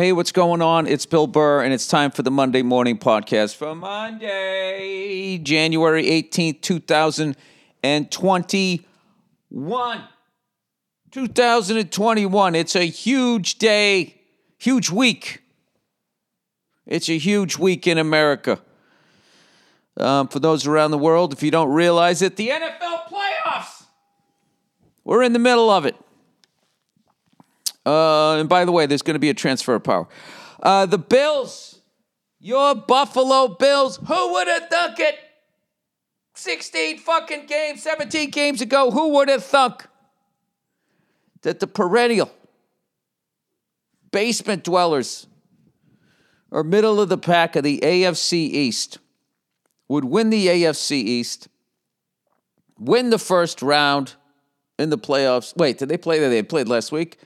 Hey, what's going on? It's Bill Burr, and it's time for the Monday Morning Podcast for Monday, January 18th, 2021. 2021. It's a huge day, huge week. It's a huge week in America. Um, for those around the world, if you don't realize it, the NFL playoffs. We're in the middle of it. Uh, and by the way, there's going to be a transfer of power. Uh, the Bills, your Buffalo Bills, who would have thunk it? 16 fucking games, 17 games ago, who would have thunk that the perennial basement dwellers or middle of the pack of the AFC East would win the AFC East, win the first round in the playoffs. Wait, did they play that they played last week?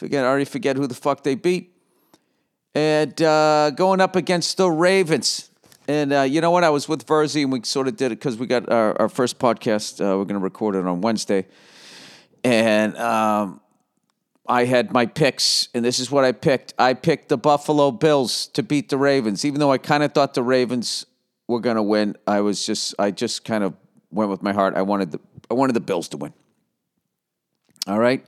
Forget, I already forget who the fuck they beat. And uh, going up against the Ravens. And uh, you know what? I was with Virzi and we sort of did it because we got our, our first podcast. Uh, we're going to record it on Wednesday. And um, I had my picks, and this is what I picked. I picked the Buffalo Bills to beat the Ravens, even though I kind of thought the Ravens were going to win. I was just, I just kind of went with my heart. I wanted the, I wanted the Bills to win. All right.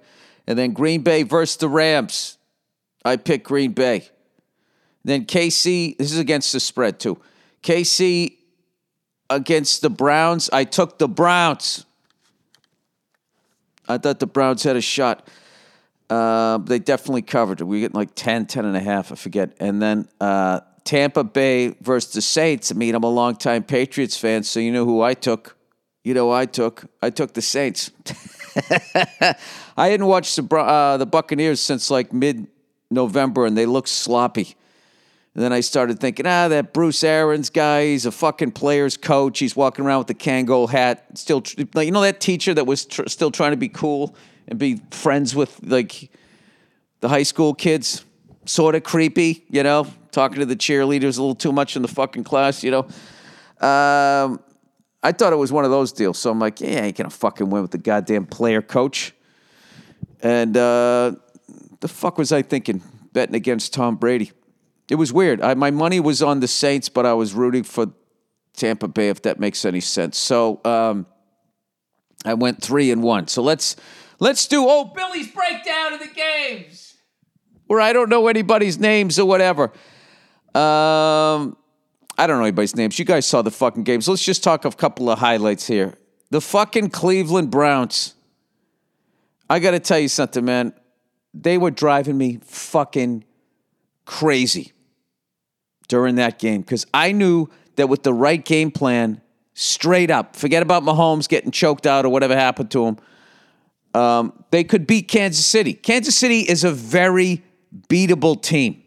And then Green Bay versus the Rams. I picked Green Bay. Then KC, this is against the spread too. KC against the Browns. I took the Browns. I thought the Browns had a shot. Uh, they definitely covered it. We get like 10, 10 and a half, I forget. And then uh, Tampa Bay versus the Saints. I mean, I'm a longtime Patriots fan, so you know who I took. You know I took. I took the Saints. I hadn't watched the uh, the Buccaneers since like mid November, and they looked sloppy. And then I started thinking, ah, that Bruce Arians guy, he's a fucking player's coach. He's walking around with the Kangol hat. Still, like, you know, that teacher that was tr- still trying to be cool and be friends with like the high school kids, sort of creepy, you know, talking to the cheerleaders a little too much in the fucking class, you know. Um, I thought it was one of those deals. So I'm like, yeah, I ain't gonna fucking win with the goddamn player coach. And uh, the fuck was I thinking? Betting against Tom Brady. It was weird. I, my money was on the Saints, but I was rooting for Tampa Bay, if that makes any sense. So um, I went three and one. So let's let's do oh Billy's breakdown of the games, where I don't know anybody's names or whatever. Um, I don't know anybody's names. You guys saw the fucking games. Let's just talk a couple of highlights here. The fucking Cleveland Browns I got to tell you something, man. They were driving me fucking crazy during that game because I knew that with the right game plan, straight up, forget about Mahomes getting choked out or whatever happened to him, um, they could beat Kansas City. Kansas City is a very beatable team.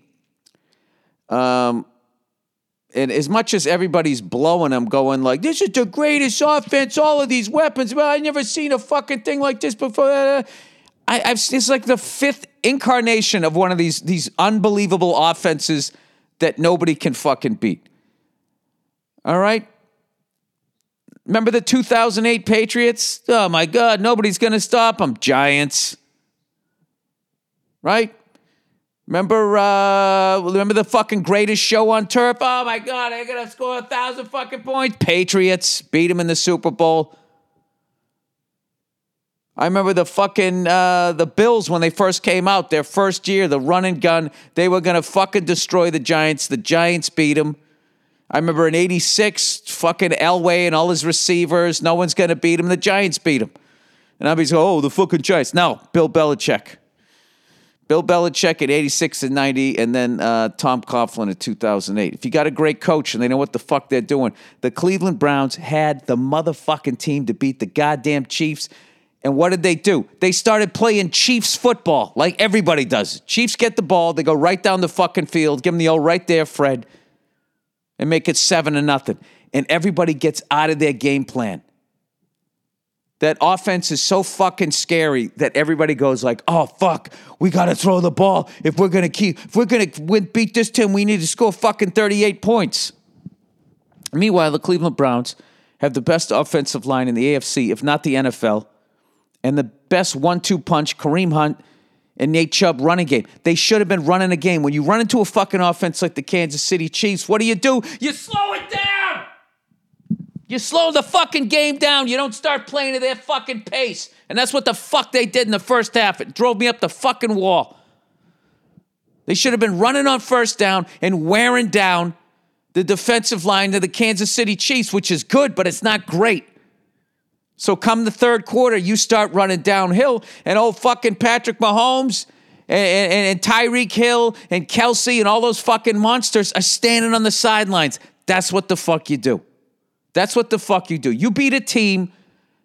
Um, and as much as everybody's blowing them, going like, "This is the greatest offense, all of these weapons," well, I never seen a fucking thing like this before. I, I've it's like the fifth incarnation of one of these these unbelievable offenses that nobody can fucking beat. All right. Remember the 2008 Patriots? Oh my God, nobody's going to stop them. Giants. Right? Remember, uh, remember the fucking greatest show on turf? Oh my God, I gotta score a thousand fucking points. Patriots beat them in the Super Bowl. I remember the fucking uh, the Bills when they first came out, their first year, the run and gun. They were gonna fucking destroy the Giants. The Giants beat them. I remember in '86, fucking Elway and all his receivers. No one's gonna beat him. The Giants beat him. And I'll be like, oh, the fucking Giants. No, Bill Belichick. Bill Belichick at 86 and 90, and then uh, Tom Coughlin at 2008. If you got a great coach and they know what the fuck they're doing, the Cleveland Browns had the motherfucking team to beat the goddamn Chiefs. And what did they do? They started playing Chiefs football like everybody does. Chiefs get the ball, they go right down the fucking field, give them the old right there, Fred, and make it seven to nothing. And everybody gets out of their game plan that offense is so fucking scary that everybody goes like, "Oh fuck, we got to throw the ball if we're gonna keep if we're gonna win, beat this team. We need to score fucking thirty eight points." Meanwhile, the Cleveland Browns have the best offensive line in the AFC, if not the NFL, and the best one two punch. Kareem Hunt and Nate Chubb running game. They should have been running a game. When you run into a fucking offense like the Kansas City Chiefs, what do you do? You slow it down. You slow the fucking game down. You don't start playing at their fucking pace. And that's what the fuck they did in the first half. It drove me up the fucking wall. They should have been running on first down and wearing down the defensive line of the Kansas City Chiefs, which is good, but it's not great. So come the third quarter, you start running downhill, and old fucking Patrick Mahomes and, and, and Tyreek Hill and Kelce and all those fucking monsters are standing on the sidelines. That's what the fuck you do. That's what the fuck you do. You beat a team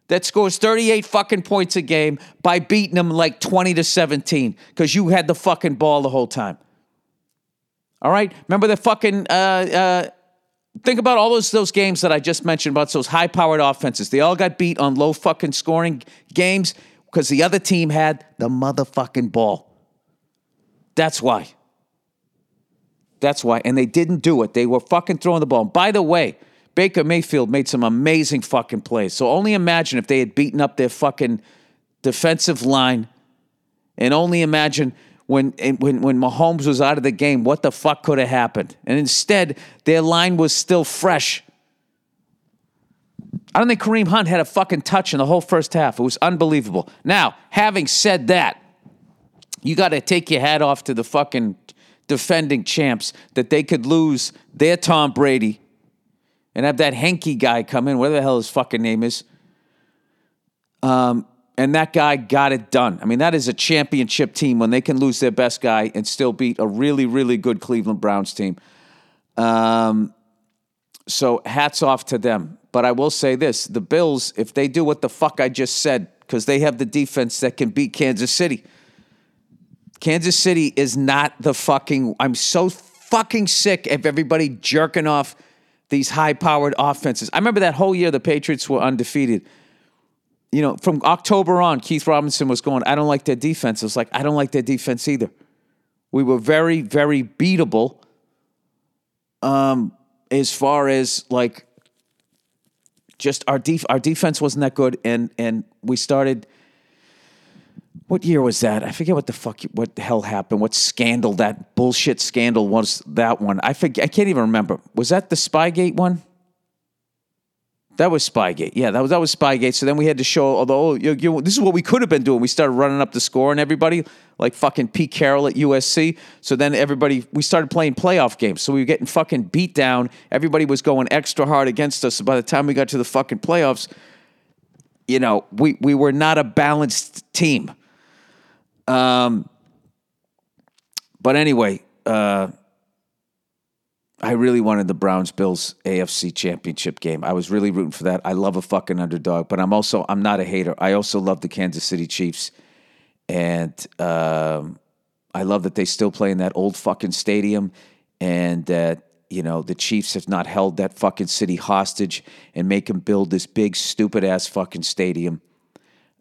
that scores 38 fucking points a game by beating them like 20 to 17 because you had the fucking ball the whole time. All right? Remember the fucking uh, uh, think about all those those games that I just mentioned about those high powered offenses. They all got beat on low fucking scoring games because the other team had the motherfucking ball. That's why. That's why. And they didn't do it. They were fucking throwing the ball. And by the way, Baker Mayfield made some amazing fucking plays. So only imagine if they had beaten up their fucking defensive line. And only imagine when when when Mahomes was out of the game, what the fuck could have happened? And instead, their line was still fresh. I don't think Kareem Hunt had a fucking touch in the whole first half. It was unbelievable. Now, having said that, you got to take your hat off to the fucking defending champs that they could lose their Tom Brady and have that Henke guy come in, whatever the hell his fucking name is. Um, and that guy got it done. I mean, that is a championship team when they can lose their best guy and still beat a really, really good Cleveland Browns team. Um, so hats off to them. But I will say this the Bills, if they do what the fuck I just said, because they have the defense that can beat Kansas City. Kansas City is not the fucking. I'm so fucking sick of everybody jerking off these high powered offenses. I remember that whole year the Patriots were undefeated you know, from October on, Keith Robinson was going, I don't like their defense. It was like, I don't like their defense either. We were very, very beatable um, as far as like just our def- our defense wasn't that good and and we started what year was that? I forget what the fuck what the hell happened. What scandal that bullshit scandal was that one? I forget I can't even remember. Was that the Spygate one? That was Spygate. Yeah, that was that was Spygate. So then we had to show, although oh, you, you, this is what we could have been doing. We started running up the score and everybody, like fucking Pete Carroll at USC. So then everybody, we started playing playoff games. So we were getting fucking beat down. Everybody was going extra hard against us. So by the time we got to the fucking playoffs, you know, we we were not a balanced team. Um, but anyway, uh, I really wanted the Browns Bills AFC championship game. I was really rooting for that. I love a fucking underdog, but I'm also I'm not a hater. I also love the Kansas City Chiefs, and um, I love that they still play in that old fucking stadium, and that you know the Chiefs have not held that fucking city hostage and make them build this big stupid ass fucking stadium.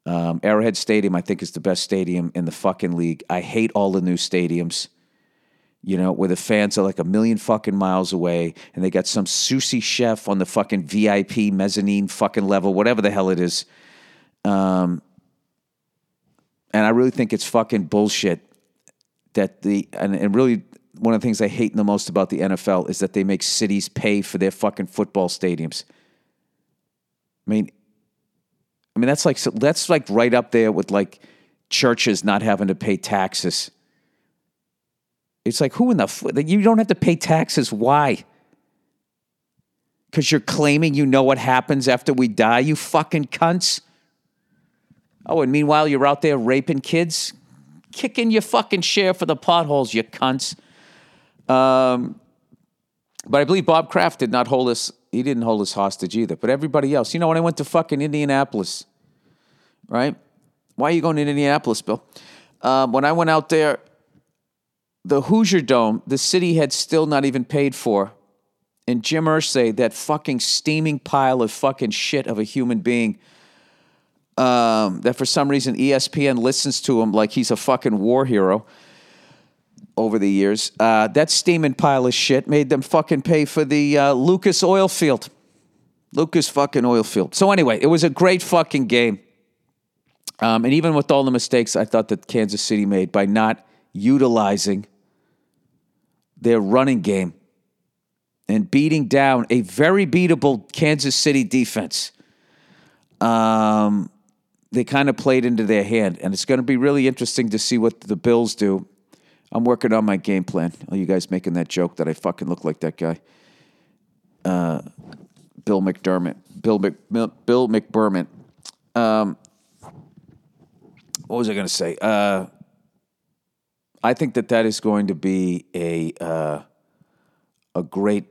Um, Arrowhead Stadium, I think, is the best stadium in the fucking league. I hate all the new stadiums you know, where the fans are like a million fucking miles away and they got some sushi chef on the fucking VIP mezzanine fucking level, whatever the hell it is. Um, and I really think it's fucking bullshit that the, and, and really one of the things I hate the most about the NFL is that they make cities pay for their fucking football stadiums. I mean, I mean that's like that's like right up there with like churches not having to pay taxes. It's like, who in the, you don't have to pay taxes. Why? Because you're claiming you know what happens after we die, you fucking cunts. Oh, and meanwhile, you're out there raping kids, kicking your fucking share for the potholes, you cunts. Um, but I believe Bob Kraft did not hold us, he didn't hold us hostage either. But everybody else, you know, when I went to fucking Indianapolis, right? Why are you going to Indianapolis, Bill? Um, when I went out there, the Hoosier Dome, the city had still not even paid for. And Jim Irsay, that fucking steaming pile of fucking shit of a human being, um, that for some reason ESPN listens to him like he's a fucking war hero over the years. Uh, that steaming pile of shit made them fucking pay for the uh, Lucas oil field. Lucas fucking oil field. So anyway, it was a great fucking game. Um, and even with all the mistakes I thought that Kansas City made by not utilizing their running game and beating down a very beatable Kansas City defense, um, they kind of played into their hand. And it's going to be really interesting to see what the Bills do. I'm working on my game plan. Are you guys making that joke that I fucking look like that guy? Uh, Bill McDermott. Bill, Mc, Bill McBermott. Um, what was I going to say? Uh, I think that that is going to be a uh, a great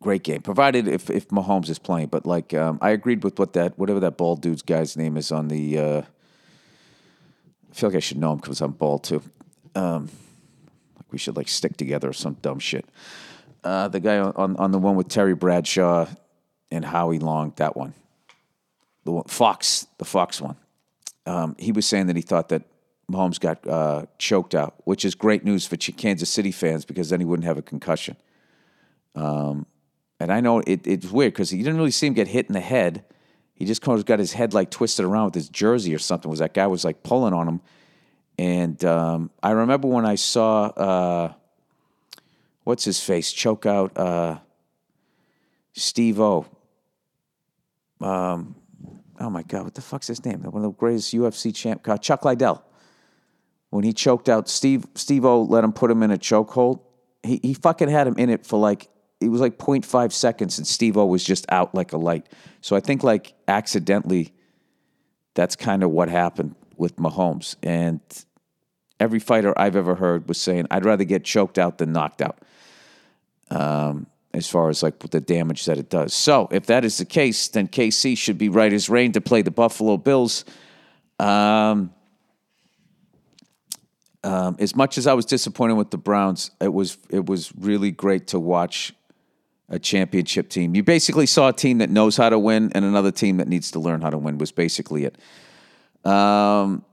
great game, provided if if Mahomes is playing. But like, um, I agreed with what that whatever that bald dude's guy's name is on the. Uh, I feel like I should know him because I'm bald too. Um, like we should like stick together or some dumb shit. Uh, the guy on on the one with Terry Bradshaw and Howie Long, that one, the one, Fox, the Fox one um, he was saying that he thought that Mahomes got uh, choked out, which is great news for Kansas City fans because then he wouldn't have a concussion. Um, and I know it, it's weird because you didn't really see him get hit in the head. He just kind of got his head like twisted around with his jersey or something. Was that guy was like pulling on him? And um, I remember when I saw uh, what's his face choke out uh, Steve O. Um, oh my God, what the fuck's his name? One of the greatest UFC champ, Chuck Liddell. When he choked out Steve, Steve O let him put him in a chokehold. He, he fucking had him in it for like, it was like 0.5 seconds and Steve O was just out like a light. So I think like accidentally, that's kind of what happened with Mahomes. And every fighter I've ever heard was saying, I'd rather get choked out than knocked out. Um, as far as like the damage that it does. So if that is the case, then KC should be right as rain to play the Buffalo Bills. Um, um, as much as I was disappointed with the Browns, it was it was really great to watch a championship team. You basically saw a team that knows how to win and another team that needs to learn how to win. Was basically it. Um,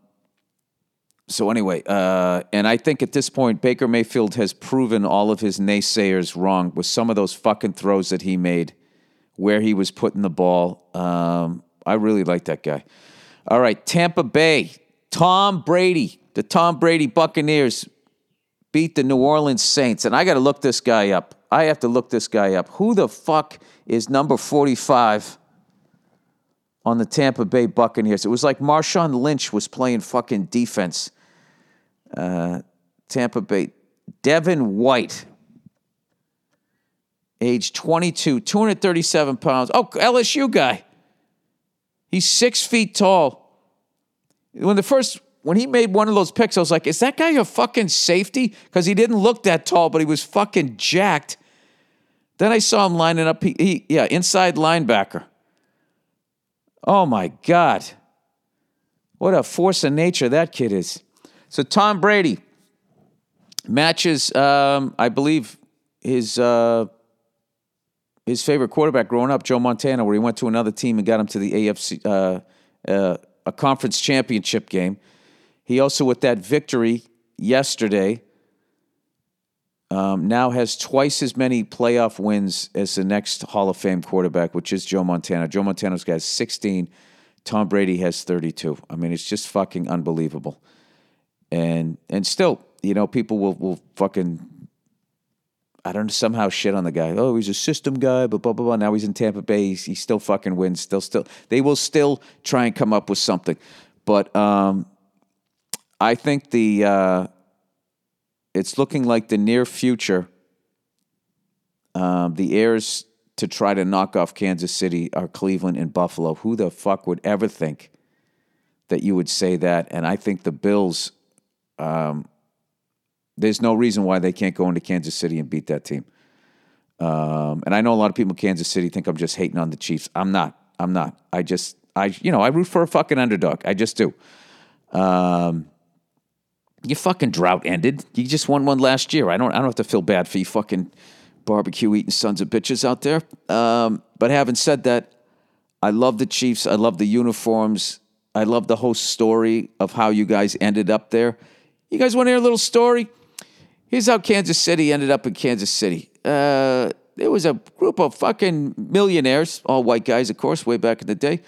so anyway, uh, and I think at this point, Baker Mayfield has proven all of his naysayers wrong with some of those fucking throws that he made, where he was putting the ball. Um, I really like that guy. All right, Tampa Bay, Tom Brady, the Tom Brady Buccaneers beat the New Orleans Saints, and I got to look this guy up. I have to look this guy up. Who the fuck is number forty-five? on the Tampa Bay Buccaneers. It was like Marshawn Lynch was playing fucking defense uh, Tampa Bay. Devin White, age 22, 237 pounds. Oh, LSU guy. He's six feet tall. When the first when he made one of those picks, I was like, is that guy a fucking safety? Because he didn't look that tall, but he was fucking jacked. Then I saw him lining up. He, he, yeah, inside linebacker. Oh my God. What a force of nature that kid is. So Tom Brady matches, um, I believe, his uh, his favorite quarterback growing up, Joe Montana, where he went to another team and got him to the AFC uh, uh, a conference championship game. He also, with that victory yesterday, um, now has twice as many playoff wins as the next Hall of Fame quarterback, which is Joe Montana. Joe Montana's got 16. Tom Brady has 32. I mean, it's just fucking unbelievable and and still, you know, people will will fucking I don't know, somehow shit on the guy. Oh, he's a system guy, but blah blah blah. Now he's in Tampa Bay. He's, he still fucking wins. Still, still, they will still try and come up with something. But um, I think the uh, it's looking like the near future. Um, the heirs to try to knock off Kansas City are Cleveland and Buffalo. Who the fuck would ever think that you would say that? And I think the Bills um, there's no reason why they can't go into Kansas City and beat that team. Um, and I know a lot of people in Kansas City think I'm just hating on the Chiefs. I'm not. I'm not. I just, I, you know, I root for a fucking underdog. I just do. Um, your fucking drought ended. You just won one last year. I don't. I don't have to feel bad for you fucking barbecue eating sons of bitches out there. Um, but having said that, I love the Chiefs. I love the uniforms. I love the whole story of how you guys ended up there. You guys want to hear a little story? Here's how Kansas City ended up in Kansas City. Uh, there was a group of fucking millionaires, all white guys, of course, way back in the day.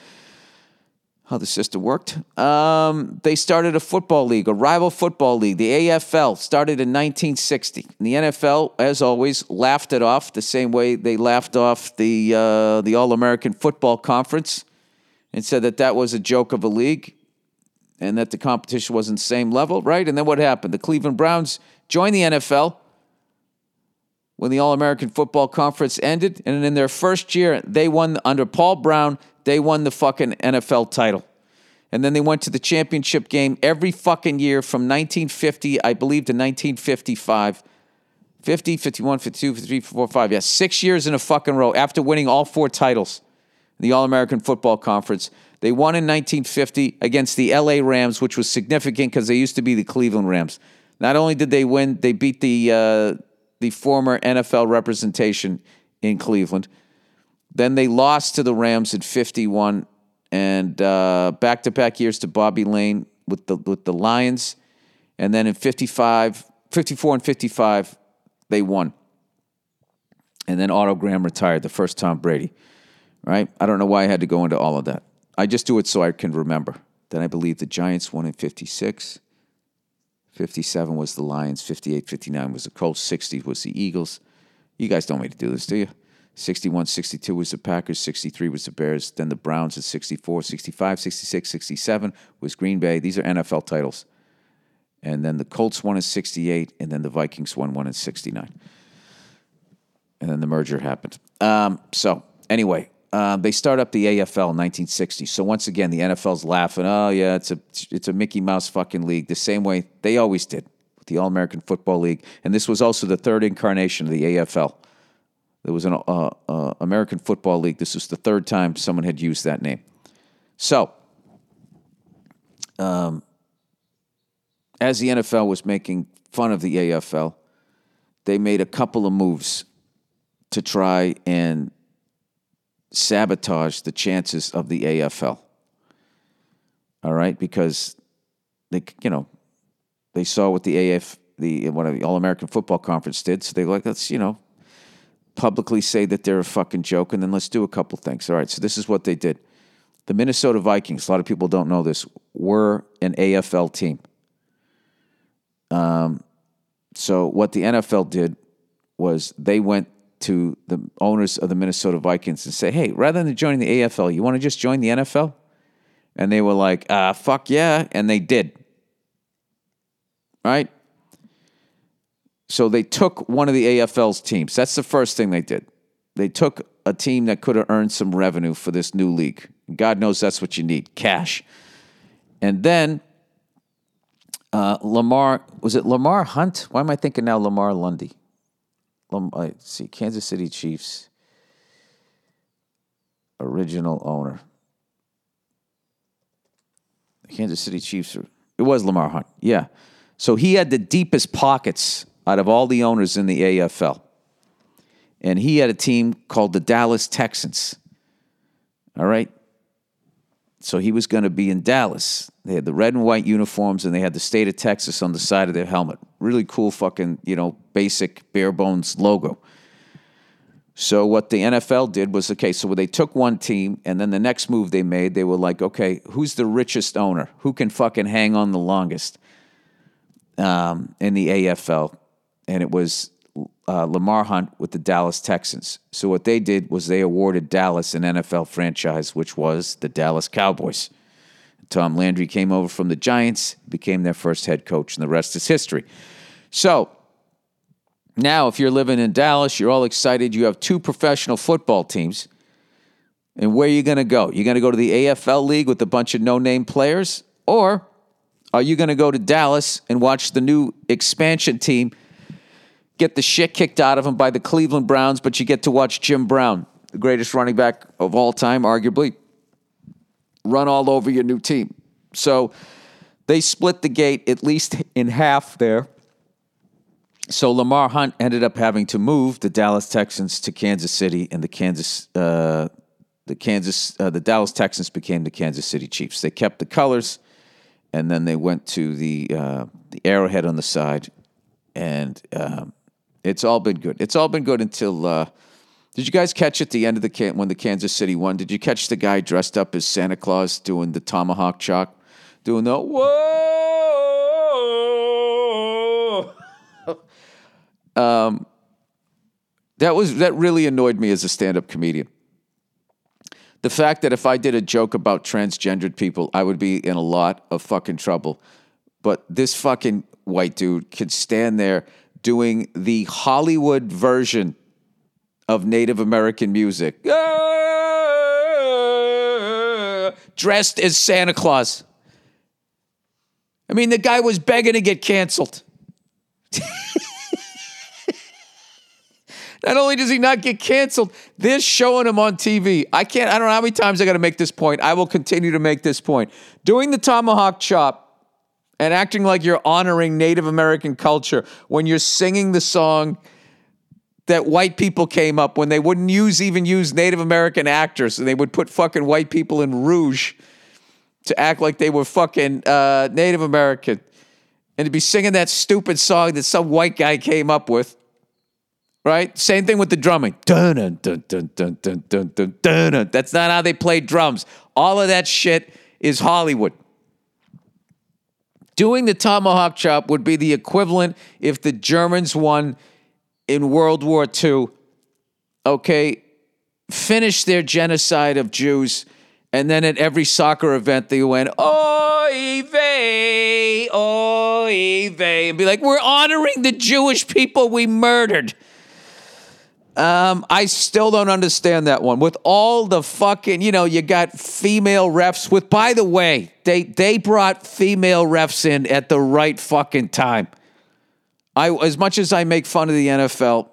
how the system worked. Um, they started a football league, a rival football league. The AFL started in 1960. And the NFL, as always, laughed it off the same way they laughed off the uh, the All American Football Conference and said that that was a joke of a league and that the competition wasn't the same level, right? And then what happened? The Cleveland Browns joined the NFL when the All American Football Conference ended, and in their first year, they won under Paul Brown. They won the fucking NFL title. And then they went to the championship game every fucking year from 1950, I believe, to 1955. 50, 51, 52, 53, 54, 5. Yeah, six years in a fucking row after winning all four titles in the All American Football Conference. They won in 1950 against the LA Rams, which was significant because they used to be the Cleveland Rams. Not only did they win, they beat the, uh, the former NFL representation in Cleveland. Then they lost to the Rams in 51 and back to back years to Bobby Layne with the, with the Lions. And then in 55, 54 and 55, they won. And then Otto Graham retired, the first Tom Brady, right? I don't know why I had to go into all of that. I just do it so I can remember. Then I believe the Giants won in 56. 57 was the Lions. 58, 59 was the Colts. 60 was the Eagles. You guys don't want me to do this, do you? 61, 62 was the Packers, 63 was the Bears, then the Browns at 64, 65, 66, 67 was Green Bay. These are NFL titles. And then the Colts won in 68, and then the Vikings won one in 69. And then the merger happened. Um, so, anyway, um, they start up the AFL in 1960. So once again, the NFL's laughing. Oh yeah, it's a it's a Mickey Mouse fucking league. The same way they always did with the All American Football League, and this was also the third incarnation of the AFL. There was an uh, uh, American Football League. This was the third time someone had used that name. So, um, as the NFL was making fun of the AFL, they made a couple of moves to try and sabotage the chances of the AFL. All right, because they, you know, they saw what the AF, the what the All American Football Conference did, so they like let's you know publicly say that they're a fucking joke, and then let's do a couple things. All right, so this is what they did. The Minnesota Vikings, a lot of people don't know this, were an AFL team. Um, so what the NFL did was they went to the owners of the Minnesota Vikings and say, hey, rather than joining the AFL, you want to just join the NFL? And they were like, uh, fuck yeah. And they did. Right? So they took one of the AFL's teams. That's the first thing they did. They took a team that could have earned some revenue for this new league. God knows that's what you need cash. And then uh, Lamar, was it Lamar Hunt? Why am I thinking now Lamar Lundy? Lam, uh, let's see, Kansas City Chiefs original owner. Kansas City Chiefs, it was Lamar Hunt, yeah. So he had the deepest pockets out of all the owners in the AFL. And he had a team called the Dallas Texans. All right. So he was going to be in Dallas. They had the red and white uniforms and they had the state of Texas on the side of their helmet. Really cool fucking, you know, basic bare bones logo. So what the NFL did was okay, so they took one team and then the next move they made, they were like, okay, who's the richest owner? Who can fucking hang on the longest um, in the AFL? And it was uh, Lamar Hunt with the Dallas Texans. So what they did was they awarded Dallas an NFL franchise, which was the Dallas Cowboys. Tom Landry came over from the Giants, became their first head coach, and the rest is history. So now, if you're living in Dallas, you're all excited. You have two professional football teams. And where are you going to go? You're going to go to the AFL League with a bunch of no name players? Or are you going to go to Dallas and watch the new expansion team get the shit kicked out of them by the Cleveland Browns, but you get to watch Jim Brown, the greatest running back of all time, arguably, run all over your new team? So they split the gate at least in half there. So Lamar Hunt ended up having to move the Dallas Texans to Kansas City, and the Kansas, uh, the Kansas, uh, the Dallas Texans became the Kansas City Chiefs. They kept the colors, and then they went to the uh, the arrowhead on the side, and um, it's all been good. It's all been good until uh, Did you guys catch at the end of the can- when the Kansas City won? Did you catch the guy dressed up as Santa Claus doing the tomahawk chop, doing the whoa? um, that was that really annoyed me as a stand-up comedian. The fact that if I did a joke about transgendered people, I would be in a lot of fucking trouble. But this fucking white dude could stand there doing the Hollywood version of Native American music, ah, dressed as Santa Claus. I mean, the guy was begging to get canceled. Not only does he not get canceled, they're showing him on TV. I can't, I don't know how many times I got to make this point. I will continue to make this point. Doing the tomahawk chop and acting like you're honoring Native American culture when you're singing the song that white people came up when they wouldn't use even use Native American actors and they would put fucking white people in rouge to act like they were fucking uh, Native American and to be singing that stupid song that some white guy came up with. Right? Same thing with the drumming. Dun, dun, dun, dun, dun, dun, dun, dun, dun. That's not how they play drums. All of that shit is Hollywood. Doing the tomahawk chop would be the equivalent if the Germans won in World War II, okay, finished their genocide of Jews, and then at every soccer event they went, oy vey, oy vey, and be like, we're honoring the Jewish people we murdered. Um, I still don't understand that one. With all the fucking, you know, you got female refs. With by the way, they they brought female refs in at the right fucking time. I as much as I make fun of the NFL,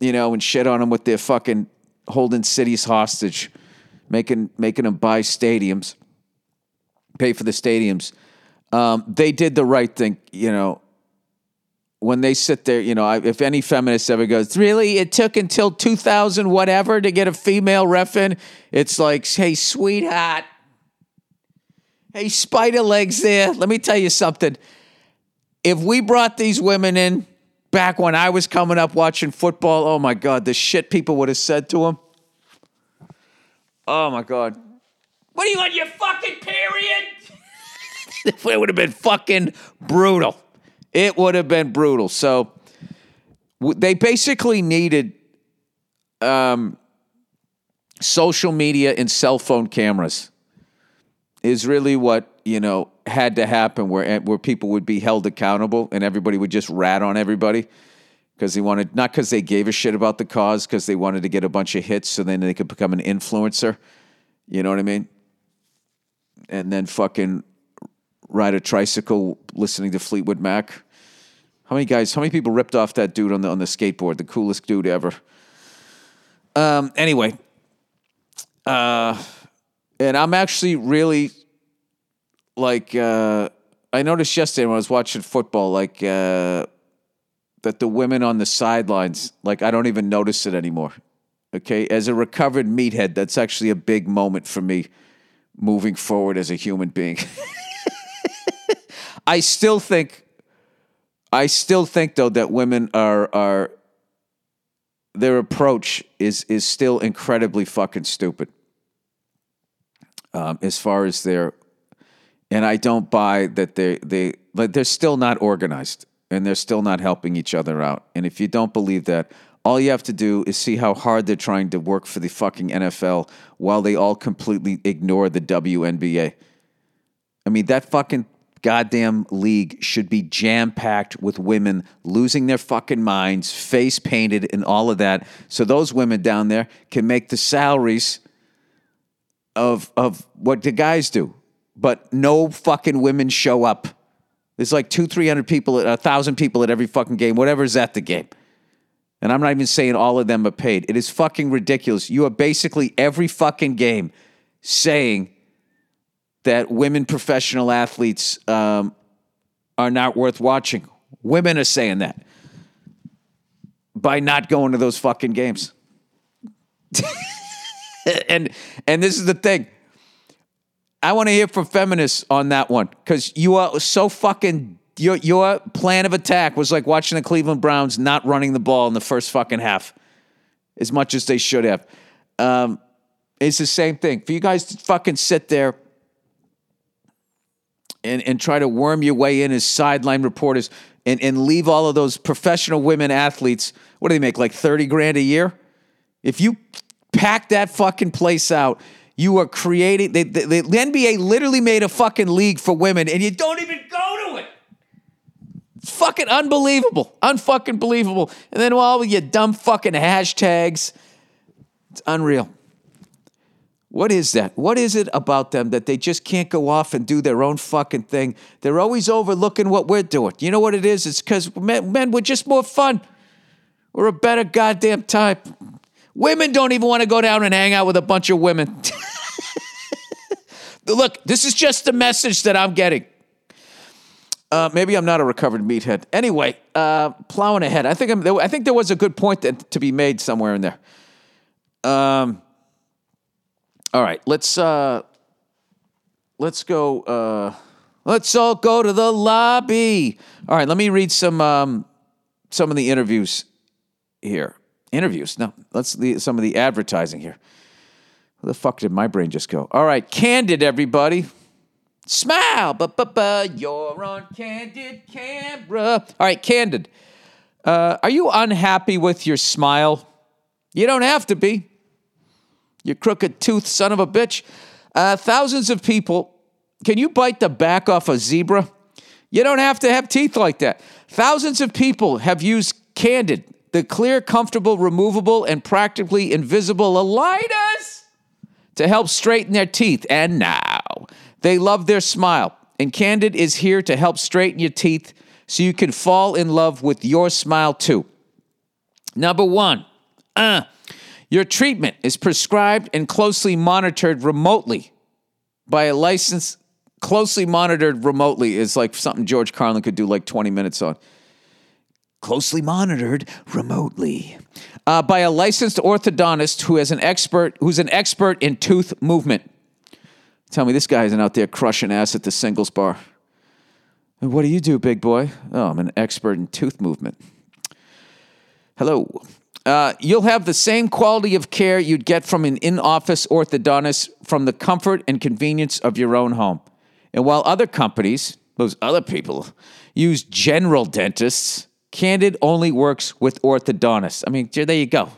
you know, and shit on them with their fucking holding cities hostage, making making them buy stadiums, pay for the stadiums. Um, they did the right thing, you know when they sit there, you know, if any feminist ever goes, really, it took until 2000 whatever to get a female ref in, it's like, hey, sweetheart, hey, spider legs there, let me tell you something. If we brought these women in back when I was coming up watching football, oh my God, the shit people would have said to them. Oh my God. What are you on your fucking period? it would have been fucking brutal. It would have been brutal. So they basically needed um, social media and cell phone cameras. Is really what you know had to happen, where eh, where people would be held accountable and everybody would just rat on everybody because they wanted not because they gave a shit about the cause, because they wanted to get a bunch of hits, so then they could become an influencer. You know what I mean? And then fucking ride a tricycle listening to Fleetwood Mac. How many guys? How many people ripped off that dude on the on the skateboard? The coolest dude ever. Um. Anyway. Uh, and I'm actually really like uh, I noticed yesterday when I was watching football, like uh, that the women on the sidelines, like I don't even notice it anymore. Okay, as a recovered meathead, that's actually a big moment for me moving forward as a human being. I still think I still think though that women are are their approach is is still incredibly fucking stupid. Um, as far as their, and I don't buy that they they like they're still not organized and they're still not helping each other out. And if you don't believe that, all you have to do is see how hard they're trying to work for the fucking NFL while they all completely ignore the WNBA. I mean, that fucking goddamn league should be jam packed with women losing their fucking minds, face painted, and all of that. So those women down there can make the salaries of of what the guys do. But no fucking women show up. There's like two, three hundred people, a thousand people at every fucking game, whatever is at the game. And I'm not even saying all of them are paid. It is fucking ridiculous. You are basically every fucking game saying that women professional athletes um, are not worth watching. Women are saying that by not going to those fucking games. and and this is the thing. I want to hear from feminists on that one because you are so fucking. Your your plan of attack was like watching the Cleveland Browns not running the ball in the first fucking half. as much as they should have. Um, it's the same thing. For you guys to fucking sit there and, and try to worm your way in as sideline reporters and, and leave all of those professional women athletes, what do they make, like 30 grand a year? If you pack that fucking place out, you are creating, they, the NBA literally made a fucking league for women and you don't even go to it. It's fucking unbelievable. Unfucking believable. And then all your dumb fucking hashtags. It's unreal. What is that? What is it about them that they just can't go off and do their own fucking thing? They're always overlooking what we're doing. You know what it is? It's because men, men, we're just more fun. We're a better goddamn type. Women don't even want to go down and hang out with a bunch of women. Look, this is just the message that I'm getting. Uh, maybe I'm not a recovered meathead. Anyway, uh, plowing ahead. I think I'm, I think there was a good point that, to be made somewhere in there. Um, all right, let's uh, let's go. Uh, let's all go to the lobby. All right, let me read some um, some of the interviews here. Interviews? No, let's the, some of the advertising here. Where the fuck did my brain just go? All right, candid, everybody. Smile, but but but you're on candid camera. All right, candid. Uh, are you unhappy with your smile? You don't have to be. You crooked tooth son of a bitch. Uh, thousands of people. Can you bite the back off a zebra? You don't have to have teeth like that. Thousands of people have used Candid, the clear, comfortable, removable, and practically invisible aligners to help straighten their teeth. And now they love their smile. And Candid is here to help straighten your teeth so you can fall in love with your smile too. Number one, uh, your treatment is prescribed and closely monitored remotely by a licensed, closely monitored remotely is like something George Carlin could do like 20 minutes on. Closely monitored remotely uh, by a licensed orthodontist who is an expert, who's an expert in tooth movement. Tell me this guy isn't out there crushing ass at the singles bar. And what do you do, big boy? Oh, I'm an expert in tooth movement. Hello. Uh, you'll have the same quality of care you'd get from an in office orthodontist from the comfort and convenience of your own home. And while other companies, those other people, use general dentists, Candid only works with orthodontists. I mean, there you go.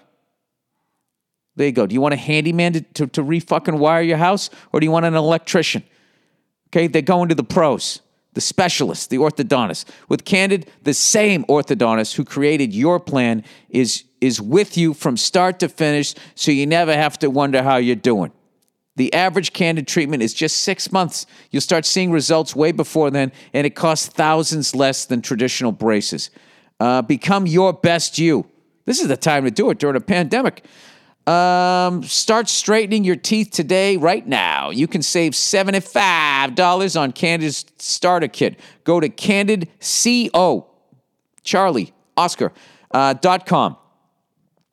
There you go. Do you want a handyman to, to, to re fucking wire your house or do you want an electrician? Okay, they're going to the pros the specialist, the orthodontist. With Candid, the same orthodontist who created your plan is, is with you from start to finish, so you never have to wonder how you're doing. The average Candid treatment is just six months. You'll start seeing results way before then, and it costs thousands less than traditional braces. Uh, become your best you. This is the time to do it during a pandemic. Um, start straightening your teeth today, right now. You can save $75 on Candid's starter kit. Go to CandidCO, Charlie, Oscar, uh, dot com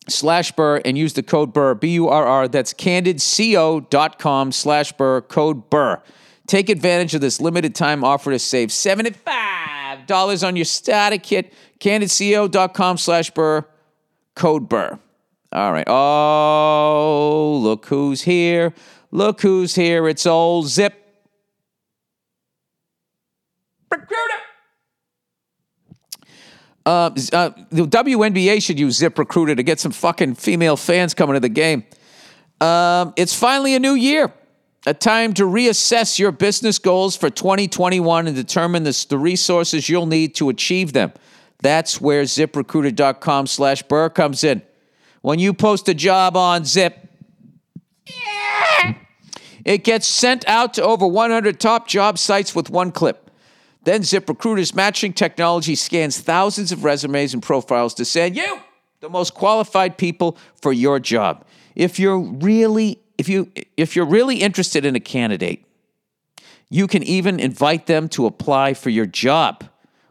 slash burr and use the code burr, B U R R. That's candidco.com slash burr, code burr. Take advantage of this limited time offer to save $75 on your starter kit. CandidCO.com slash burr, code burr. All right. Oh, look who's here. Look who's here. It's old Zip. Recruiter. Uh, uh, the WNBA should use Zip Recruiter to get some fucking female fans coming to the game. Um, it's finally a new year, a time to reassess your business goals for 2021 and determine the, the resources you'll need to achieve them. That's where ziprecruiter.com slash burr comes in. When you post a job on Zip, it gets sent out to over 100 top job sites with one clip. Then ZipRecruiter's matching technology scans thousands of resumes and profiles to send you the most qualified people for your job. If you're really if you if you're really interested in a candidate, you can even invite them to apply for your job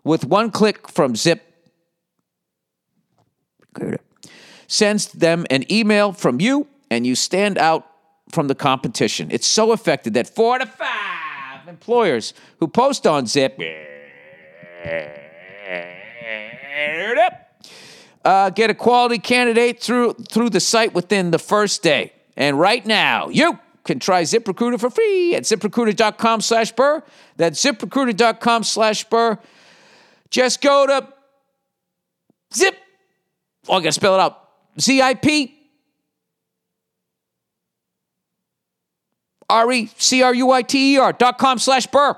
with one click from Zip sends them an email from you, and you stand out from the competition. It's so effective that four to five employers who post on Zip uh, get a quality candidate through through the site within the first day. And right now, you can try ZipRecruiter for free at ziprecruiter.com slash burr. That's ziprecruiter.com slash burr. Just go to zip. Oh, I gotta spell it out. Z-I-P R-E-C-R-U-I-T-E-R dot com slash burr.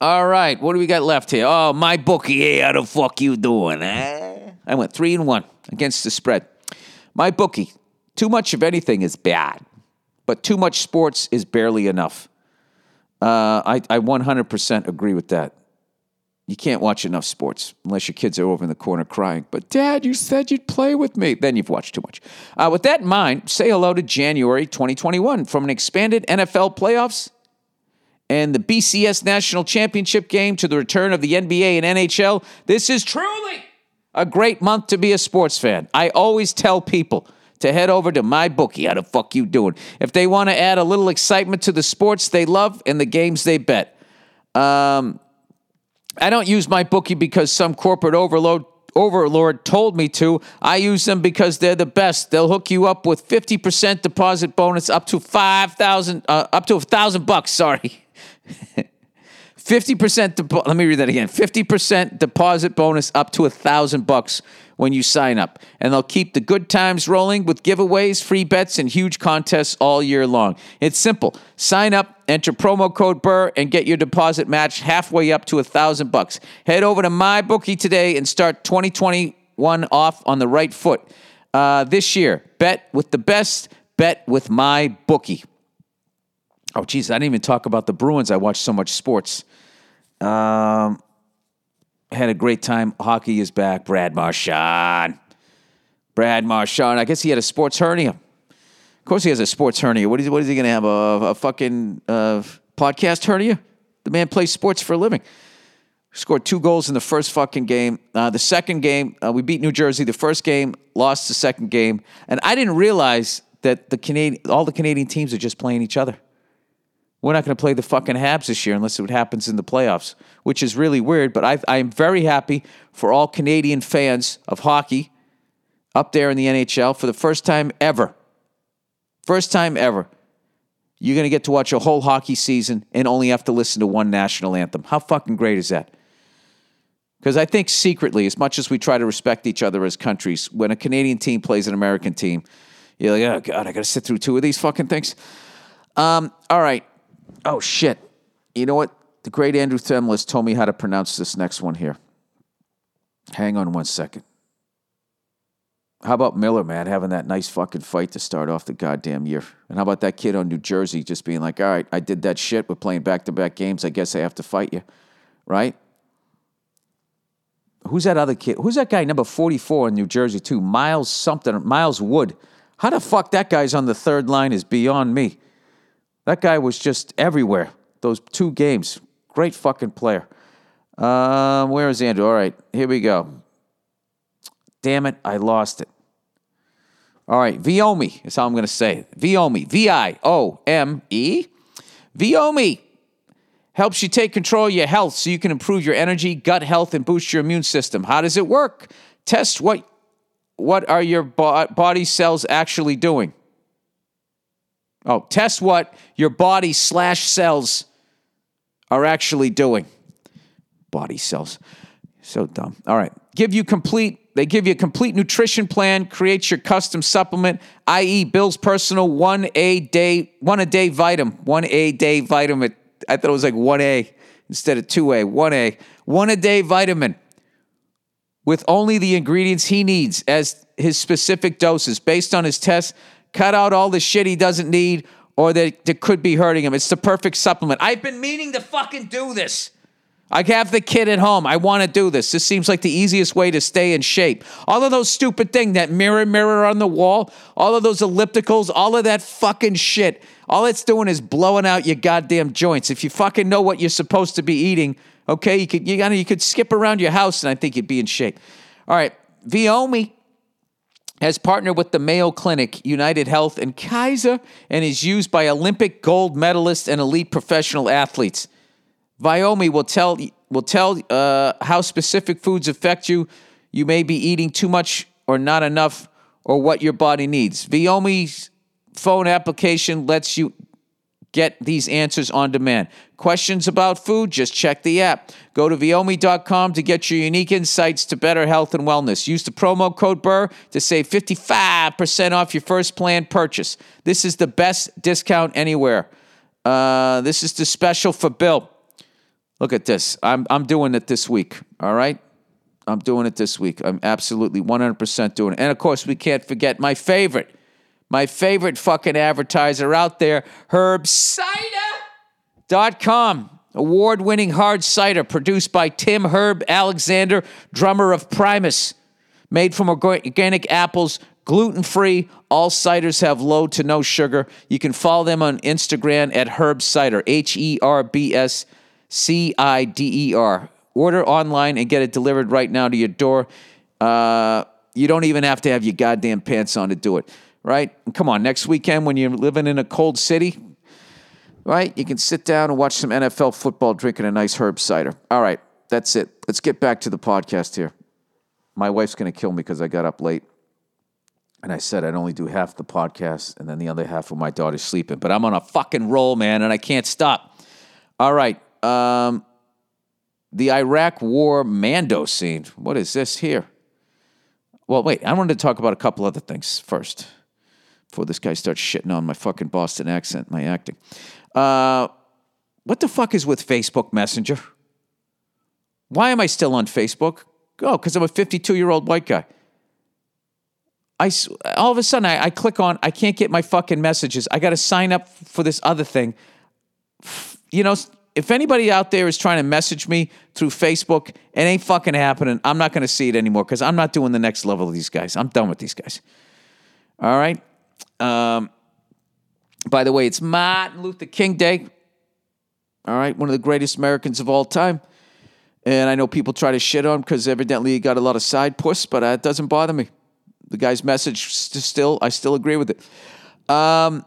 All right, what do we got left here? Oh, my bookie. How the fuck you doing? Eh? I went three and one against the spread. My bookie. Too much of anything is bad, but too much sports is barely enough. Uh, I, I 100% agree with that. You can't watch enough sports unless your kids are over in the corner crying. But, Dad, you said you'd play with me. Then you've watched too much. Uh, with that in mind, say hello to January 2021 from an expanded NFL playoffs and the BCS National Championship game to the return of the NBA and NHL. This is truly a great month to be a sports fan. I always tell people to head over to my bookie. How the fuck you doing? If they want to add a little excitement to the sports they love and the games they bet. Um, I don't use my bookie because some corporate overload overlord told me to. I use them because they're the best. They'll hook you up with 50% deposit bonus up to 5,000 uh, up to a 1,000 bucks, sorry. 50% depo- let me read that again. 50% deposit bonus up to a 1,000 bucks when you sign up. And they'll keep the good times rolling with giveaways, free bets, and huge contests all year long. It's simple. Sign up, enter promo code BURR, and get your deposit matched halfway up to a thousand bucks. Head over to my bookie today and start 2021 off on the right foot. Uh, this year, bet with the best, bet with my bookie. Oh, geez, I didn't even talk about the Bruins. I watch so much sports. Um, had a great time. Hockey is back. Brad Marchand. Brad Marchand. I guess he had a sports hernia. Of course, he has a sports hernia. What is, what is he going to have? A, a fucking uh, podcast hernia? The man plays sports for a living. Scored two goals in the first fucking game. Uh, the second game, uh, we beat New Jersey. The first game, lost the second game. And I didn't realize that the Canadian, all the Canadian teams are just playing each other. We're not going to play the fucking Habs this year unless it happens in the playoffs, which is really weird. But I, I am very happy for all Canadian fans of hockey up there in the NHL for the first time ever. First time ever. You're going to get to watch a whole hockey season and only have to listen to one national anthem. How fucking great is that? Because I think secretly, as much as we try to respect each other as countries, when a Canadian team plays an American team, you're like, oh, God, I got to sit through two of these fucking things. Um, all right. Oh, shit. You know what? The great Andrew Themlis told me how to pronounce this next one here. Hang on one second. How about Miller, man, having that nice fucking fight to start off the goddamn year? And how about that kid on New Jersey just being like, all right, I did that shit. We're playing back to back games. I guess I have to fight you, right? Who's that other kid? Who's that guy, number 44 in New Jersey, too? Miles something, Miles Wood. How the fuck that guy's on the third line is beyond me. That guy was just everywhere. Those two games. Great fucking player. Um, where is Andrew? All right, here we go. Damn it, I lost it. All right, Viome is how I'm going to say it. Viome, V I O M E. Viome helps you take control of your health so you can improve your energy, gut health, and boost your immune system. How does it work? Test what what are your body cells actually doing? Oh, test what your body slash cells are actually doing. Body cells. So dumb. All right. Give you complete, they give you a complete nutrition plan, create your custom supplement, i.e. Bill's personal one a day, one a day vitamin, one a day vitamin. I thought it was like one A instead of two A, one A, one a day vitamin with only the ingredients he needs as his specific doses based on his tests cut out all the shit he doesn't need or that, that could be hurting him. It's the perfect supplement. I've been meaning to fucking do this. I have the kid at home. I want to do this. This seems like the easiest way to stay in shape. All of those stupid things, that mirror, mirror on the wall, all of those ellipticals, all of that fucking shit. All it's doing is blowing out your goddamn joints. If you fucking know what you're supposed to be eating, okay, you could you, gotta, you could skip around your house and I think you'd be in shape. All right, Viome has partnered with the Mayo Clinic, United Health, and Kaiser, and is used by Olympic gold medalists and elite professional athletes. Viome will tell will tell uh, how specific foods affect you you may be eating too much or not enough or what your body needs. Viome's phone application lets you get these answers on demand. Questions about food? Just check the app. Go to Viome.com to get your unique insights to better health and wellness. Use the promo code BURR to save 55% off your first plan purchase. This is the best discount anywhere. Uh, this is the special for Bill. Look at this. I'm, I'm doing it this week, all right? I'm doing it this week. I'm absolutely 100% doing it. And of course, we can't forget my favorite my favorite fucking advertiser out there, herbcider.com. Award winning hard cider produced by Tim Herb Alexander, drummer of Primus. Made from organic apples, gluten free. All ciders have low to no sugar. You can follow them on Instagram at Herb Cider, H E R B S C I D E R. Order online and get it delivered right now to your door. Uh, you don't even have to have your goddamn pants on to do it right? Come on, next weekend when you're living in a cold city, right? You can sit down and watch some NFL football drinking a nice herb cider. All right, that's it. Let's get back to the podcast here. My wife's going to kill me because I got up late. And I said I'd only do half the podcast and then the other half of my daughter's sleeping. But I'm on a fucking roll, man, and I can't stop. All right. Um, the Iraq War Mando scene. What is this here? Well, wait, I wanted to talk about a couple other things first before this guy starts shitting on my fucking Boston accent, my acting. Uh, what the fuck is with Facebook Messenger? Why am I still on Facebook? Oh, because I'm a 52 year old white guy. I, all of a sudden, I, I click on, I can't get my fucking messages. I got to sign up for this other thing. You know, if anybody out there is trying to message me through Facebook, it ain't fucking happening. I'm not going to see it anymore because I'm not doing the next level of these guys. I'm done with these guys. All right. Um, by the way, it's Martin Luther King Day. All right, one of the greatest Americans of all time. And I know people try to shit on him because evidently he got a lot of side puss, but uh, it doesn't bother me. The guy's message still, I still agree with it. Um,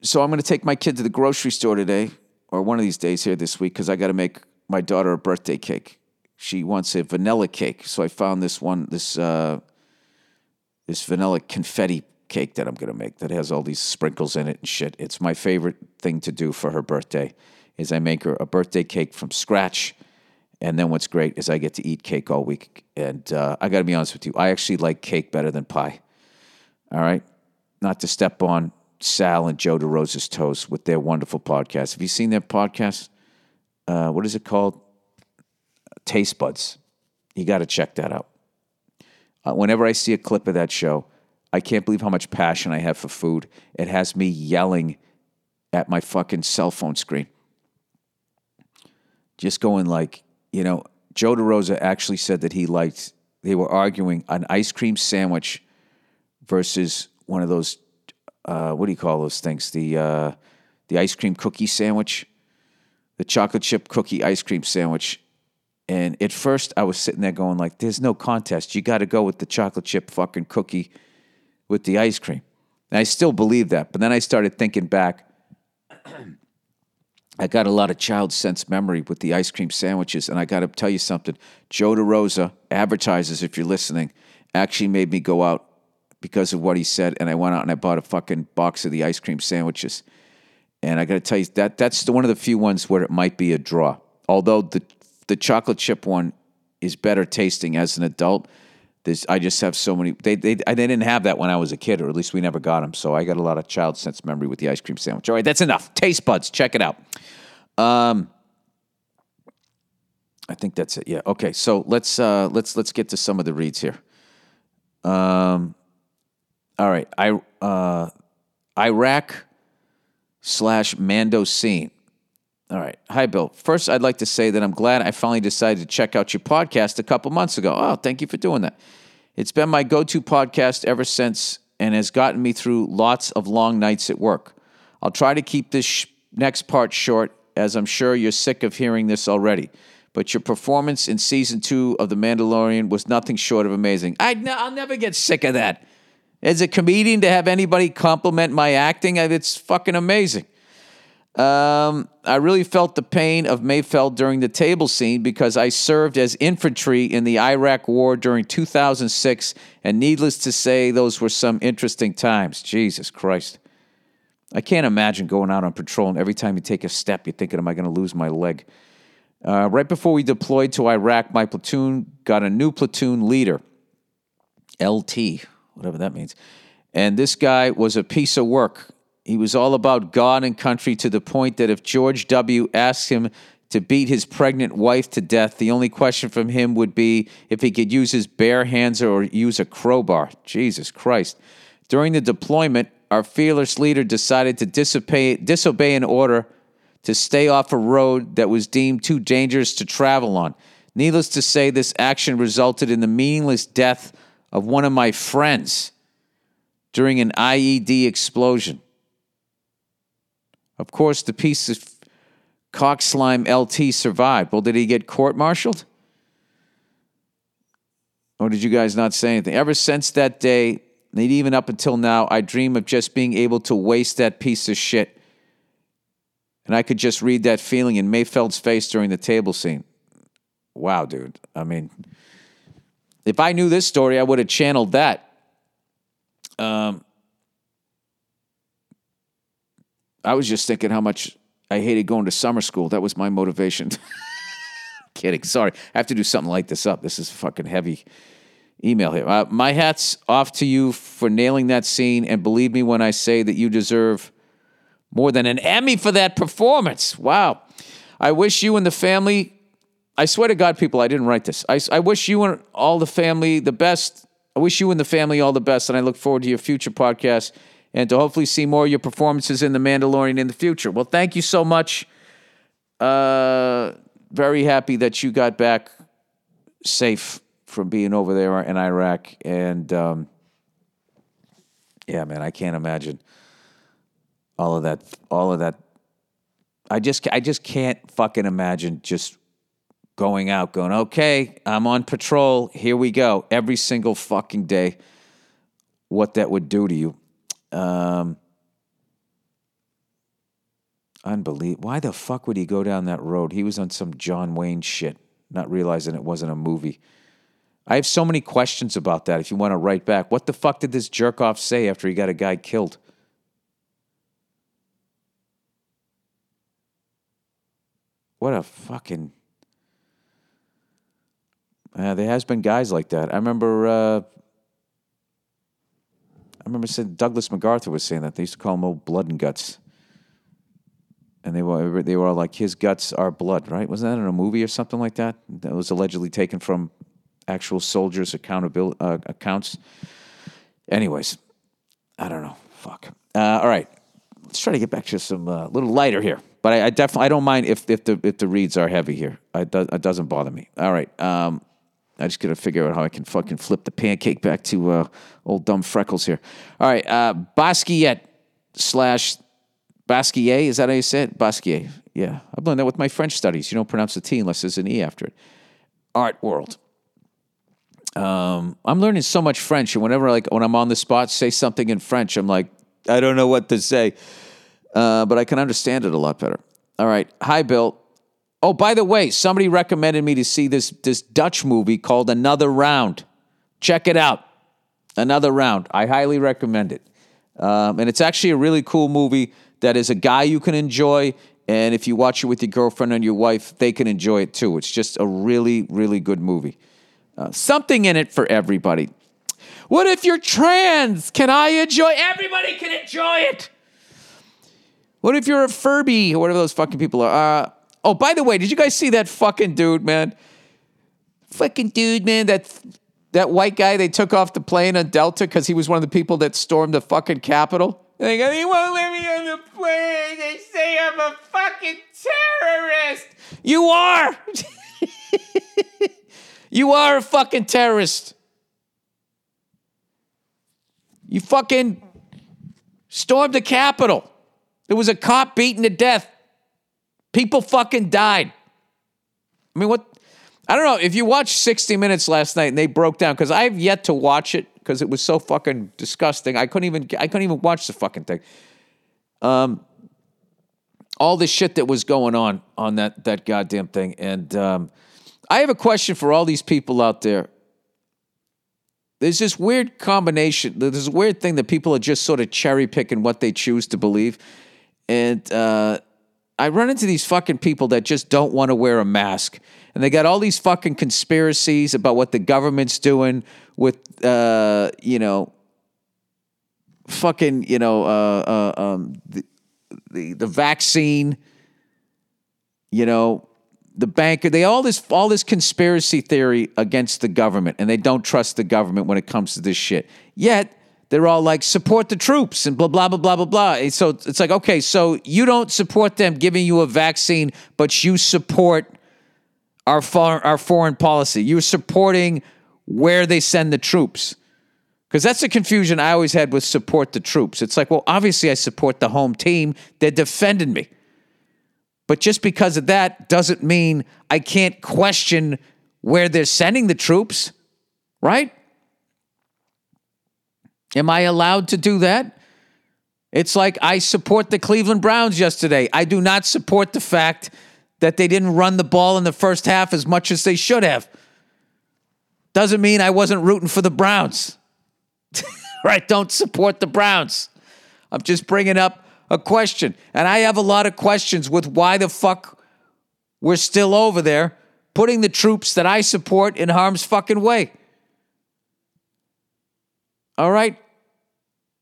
so I'm going to take my kid to the grocery store today, or one of these days here this week, because I got to make my daughter a birthday cake. She wants a vanilla cake, so I found this one, this uh, this vanilla confetti cake that I'm going to make that has all these sprinkles in it and shit. It's my favorite thing to do for her birthday is I make her a birthday cake from scratch. And then what's great is I get to eat cake all week. And uh, I got to be honest with you, I actually like cake better than pie. All right? Not to step on Sal and Joe DeRosa's toes with their wonderful podcast. Have you seen their podcast? Uh, what is it called? Taste Buds. You got to check that out. Uh, whenever I see a clip of that show, I can't believe how much passion I have for food. It has me yelling at my fucking cell phone screen. Just going like, you know, Joe DeRosa actually said that he liked, they were arguing an ice cream sandwich versus one of those, uh, what do you call those things? The, uh, the ice cream cookie sandwich, the chocolate chip cookie ice cream sandwich. And at first I was sitting there going like, there's no contest. You got to go with the chocolate chip fucking cookie with the ice cream. And I still believe that. But then I started thinking back. I got a lot of child sense memory with the ice cream sandwiches. And I got to tell you something Joe DeRosa, advertisers, if you're listening, actually made me go out because of what he said. And I went out and I bought a fucking box of the ice cream sandwiches. And I got to tell you, that that's the, one of the few ones where it might be a draw. Although the, the chocolate chip one is better tasting as an adult, this, I just have so many. They, they, they didn't have that when I was a kid, or at least we never got them. So I got a lot of child sense memory with the ice cream sandwich. All right, that's enough. Taste buds, check it out. Um, I think that's it. Yeah. Okay. So let's uh, let's let's get to some of the reads here. Um, all right. I uh, Iraq slash Mando scene. All right. Hi, Bill. First, I'd like to say that I'm glad I finally decided to check out your podcast a couple months ago. Oh, thank you for doing that. It's been my go to podcast ever since and has gotten me through lots of long nights at work. I'll try to keep this sh- next part short, as I'm sure you're sick of hearing this already. But your performance in season two of The Mandalorian was nothing short of amazing. I'll never get sick of that. As a comedian, to have anybody compliment my acting, uh, it's fucking amazing. Um, I really felt the pain of Mayfeld during the table scene because I served as infantry in the Iraq War during 2006, and needless to say, those were some interesting times. Jesus Christ. I can't imagine going out on patrol and every time you take a step, you're thinking, Am I going to lose my leg? Uh, right before we deployed to Iraq, my platoon got a new platoon leader, LT, whatever that means. And this guy was a piece of work. He was all about God and country to the point that if George W. asked him to beat his pregnant wife to death, the only question from him would be if he could use his bare hands or use a crowbar. Jesus Christ. During the deployment, our fearless leader decided to disobey, disobey an order to stay off a road that was deemed too dangerous to travel on. Needless to say, this action resulted in the meaningless death of one of my friends during an IED explosion. Of course, the piece of cock slime LT survived. Well, did he get court martialed? Or did you guys not say anything? Ever since that day, and even up until now, I dream of just being able to waste that piece of shit. And I could just read that feeling in Mayfeld's face during the table scene. Wow, dude. I mean, if I knew this story, I would have channeled that. Um, I was just thinking how much I hated going to summer school. That was my motivation. Kidding. Sorry. I have to do something like this up. This is fucking heavy email here. Uh, my hat's off to you for nailing that scene. And believe me when I say that you deserve more than an Emmy for that performance. Wow. I wish you and the family, I swear to God, people, I didn't write this. I, I wish you and all the family the best. I wish you and the family all the best. And I look forward to your future podcast and to hopefully see more of your performances in The Mandalorian in the future. Well, thank you so much. Uh, very happy that you got back safe from being over there in Iraq. And um, yeah, man, I can't imagine all of that. All of that. I just, I just can't fucking imagine just going out, going, okay, I'm on patrol. Here we go. Every single fucking day. What that would do to you. Um, unbelievable. Why the fuck would he go down that road? He was on some John Wayne shit, not realizing it wasn't a movie. I have so many questions about that if you want to write back. What the fuck did this jerk off say after he got a guy killed? What a fucking. Uh, there has been guys like that. I remember. Uh, I remember saying Douglas MacArthur was saying that they used to call him old blood and guts, and they were they were all like his guts are blood, right? Wasn't that in a movie or something like that? That was allegedly taken from actual soldiers' accountability uh, accounts. Anyways, I don't know. Fuck. Uh, all right, let's try to get back to some a uh, little lighter here. But I, I, definitely I don't mind if if the if the reads are heavy here. I, do, it doesn't bother me. All right. Um, I just gotta figure out how I can fucking flip the pancake back to uh, old dumb freckles here. All right, uh, Basquiat slash Basquiat. Is that how you say it? Basquiat. Yeah, I've learned that with my French studies. You don't pronounce the T unless there's an E after it. Art world. Um, I'm learning so much French, and whenever like when I'm on the spot, say something in French, I'm like, I don't know what to say, uh, but I can understand it a lot better. All right, hi Bill. Oh, by the way, somebody recommended me to see this this Dutch movie called Another Round. Check it out. Another Round. I highly recommend it, um, and it's actually a really cool movie that is a guy you can enjoy. And if you watch it with your girlfriend and your wife, they can enjoy it too. It's just a really, really good movie. Uh, something in it for everybody. What if you're trans? Can I enjoy? Everybody can enjoy it. What if you're a Furby or whatever those fucking people are? Uh, oh, by the way, did you guys see that fucking dude, man? Fucking dude, man. That that white guy they took off the plane on Delta because he was one of the people that stormed the fucking Capitol. They go, he won't let me on the plane. They say I'm a fucking terrorist. You are. You are a fucking terrorist. You fucking stormed the Capitol. There was a cop beaten to death. People fucking died. I mean, what? I don't know. If you watched 60 Minutes last night and they broke down, because I've yet to watch it because it was so fucking disgusting. I couldn't even I couldn't even watch the fucking thing. Um, all the shit that was going on on that that goddamn thing. And um, I have a question for all these people out there. There's this weird combination. There's this weird thing that people are just sort of cherry picking what they choose to believe, and uh, I run into these fucking people that just don't want to wear a mask, and they got all these fucking conspiracies about what the government's doing with, uh, you know, fucking, you know, uh, uh, um, the, the the vaccine, you know, the banker. They all this all this conspiracy theory against the government, and they don't trust the government when it comes to this shit. Yet they're all like support the troops and blah blah blah blah blah blah. So it's like okay, so you don't support them giving you a vaccine, but you support our our foreign policy. You're supporting where they send the troops. Because that's the confusion I always had with support the troops. It's like, well, obviously I support the home team. They're defending me. But just because of that doesn't mean I can't question where they're sending the troops, right? Am I allowed to do that? It's like I support the Cleveland Browns yesterday. I do not support the fact that they didn't run the ball in the first half as much as they should have. Doesn't mean I wasn't rooting for the Browns. right? Don't support the Browns. I'm just bringing up a question. And I have a lot of questions with why the fuck we're still over there putting the troops that I support in harm's fucking way. All right?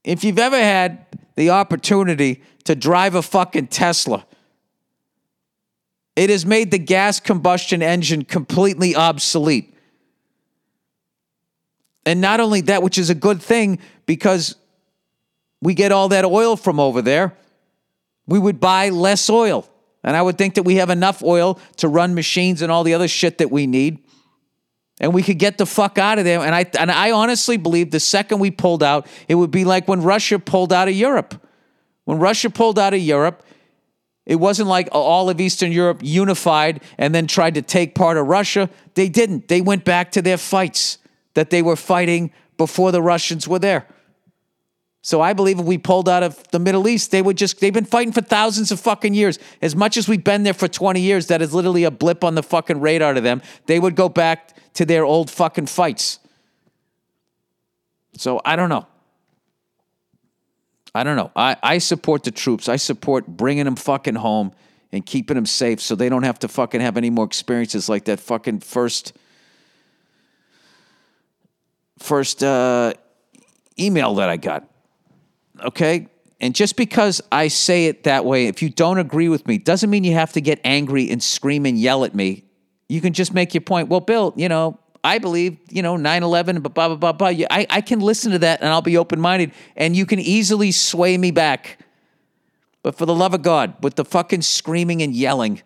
If you've ever had the opportunity to drive a fucking Tesla, it has made the gas combustion engine completely obsolete. And not only that, which is a good thing because we get all that oil from over there, we would buy less oil. And I would think that we have enough oil to run machines and all the other shit that we need. And we could get the fuck out of there. And I and I honestly believe the second we pulled out, it would be like when Russia pulled out of Europe. When Russia pulled out of Europe, it wasn't like all of Eastern Europe unified and then tried to take part of Russia. They didn't. They went back to their fights that they were fighting before the Russians were there. So I believe if we pulled out of the Middle East, they would just, they've been fighting for thousands of fucking years. As much as we've been there for 20 years, that is literally a blip on the fucking radar to them. They would go back to their old fucking fights. So I don't know. I don't know. I, I support the troops. I support bringing them fucking home and keeping them safe so they don't have to fucking have any more experiences like that fucking first first uh, email that I got. Okay? And just because I say it that way, if you don't agree with me, doesn't mean you have to get angry and scream and yell at me. You can just make your point. Well, Bill, you know, I believe, you know, 9 11, blah, blah, blah, blah. I, I can listen to that and I'll be open minded and you can easily sway me back. But for the love of God, with the fucking screaming and yelling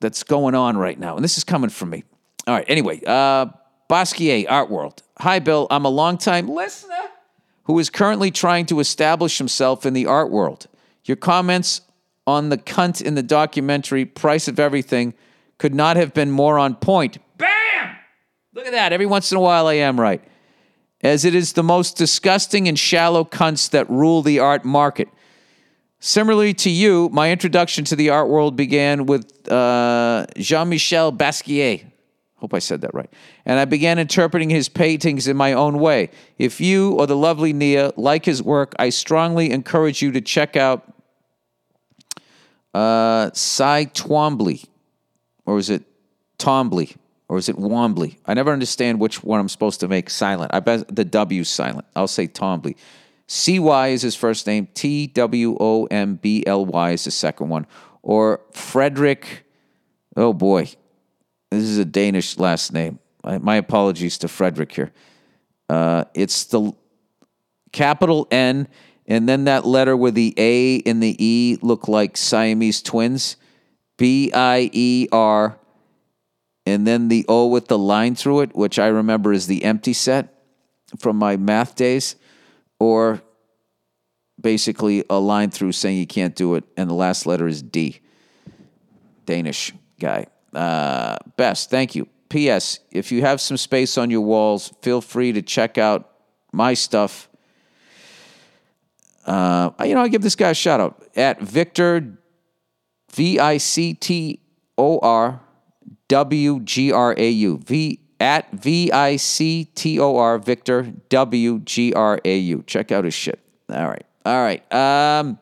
that's going on right now, and this is coming from me. All right, anyway, uh, Basquiat, Art World. Hi, Bill. I'm a longtime listener who is currently trying to establish himself in the art world. Your comments on the cunt in the documentary, Price of Everything, could not have been more on point. Bam! Look at that. Every once in a while, I am right. As it is the most disgusting and shallow cunts that rule the art market. Similarly to you, my introduction to the art world began with uh, Jean Michel Basquiat. Hope I said that right. And I began interpreting his paintings in my own way. If you or the lovely Nia like his work, I strongly encourage you to check out uh, Cy Twombly. Or is it Tombly? Or is it Wombly? I never understand which one I'm supposed to make silent. I bet the W silent. I'll say Tombly. CY is his first name. T W O M B L Y is the second one. Or Frederick. Oh boy. This is a Danish last name. My apologies to Frederick here. Uh, it's the capital N, and then that letter with the A and the E look like Siamese twins. B I E R, and then the O with the line through it, which I remember is the empty set from my math days, or basically a line through saying you can't do it, and the last letter is D. Danish guy. Uh, best, thank you. P.S. If you have some space on your walls, feel free to check out my stuff. Uh, you know, I give this guy a shout out. at Victor V I C T O R W G R A U. V at V I C T O R Victor W G R A U. Check out his shit. All right. All right. Um,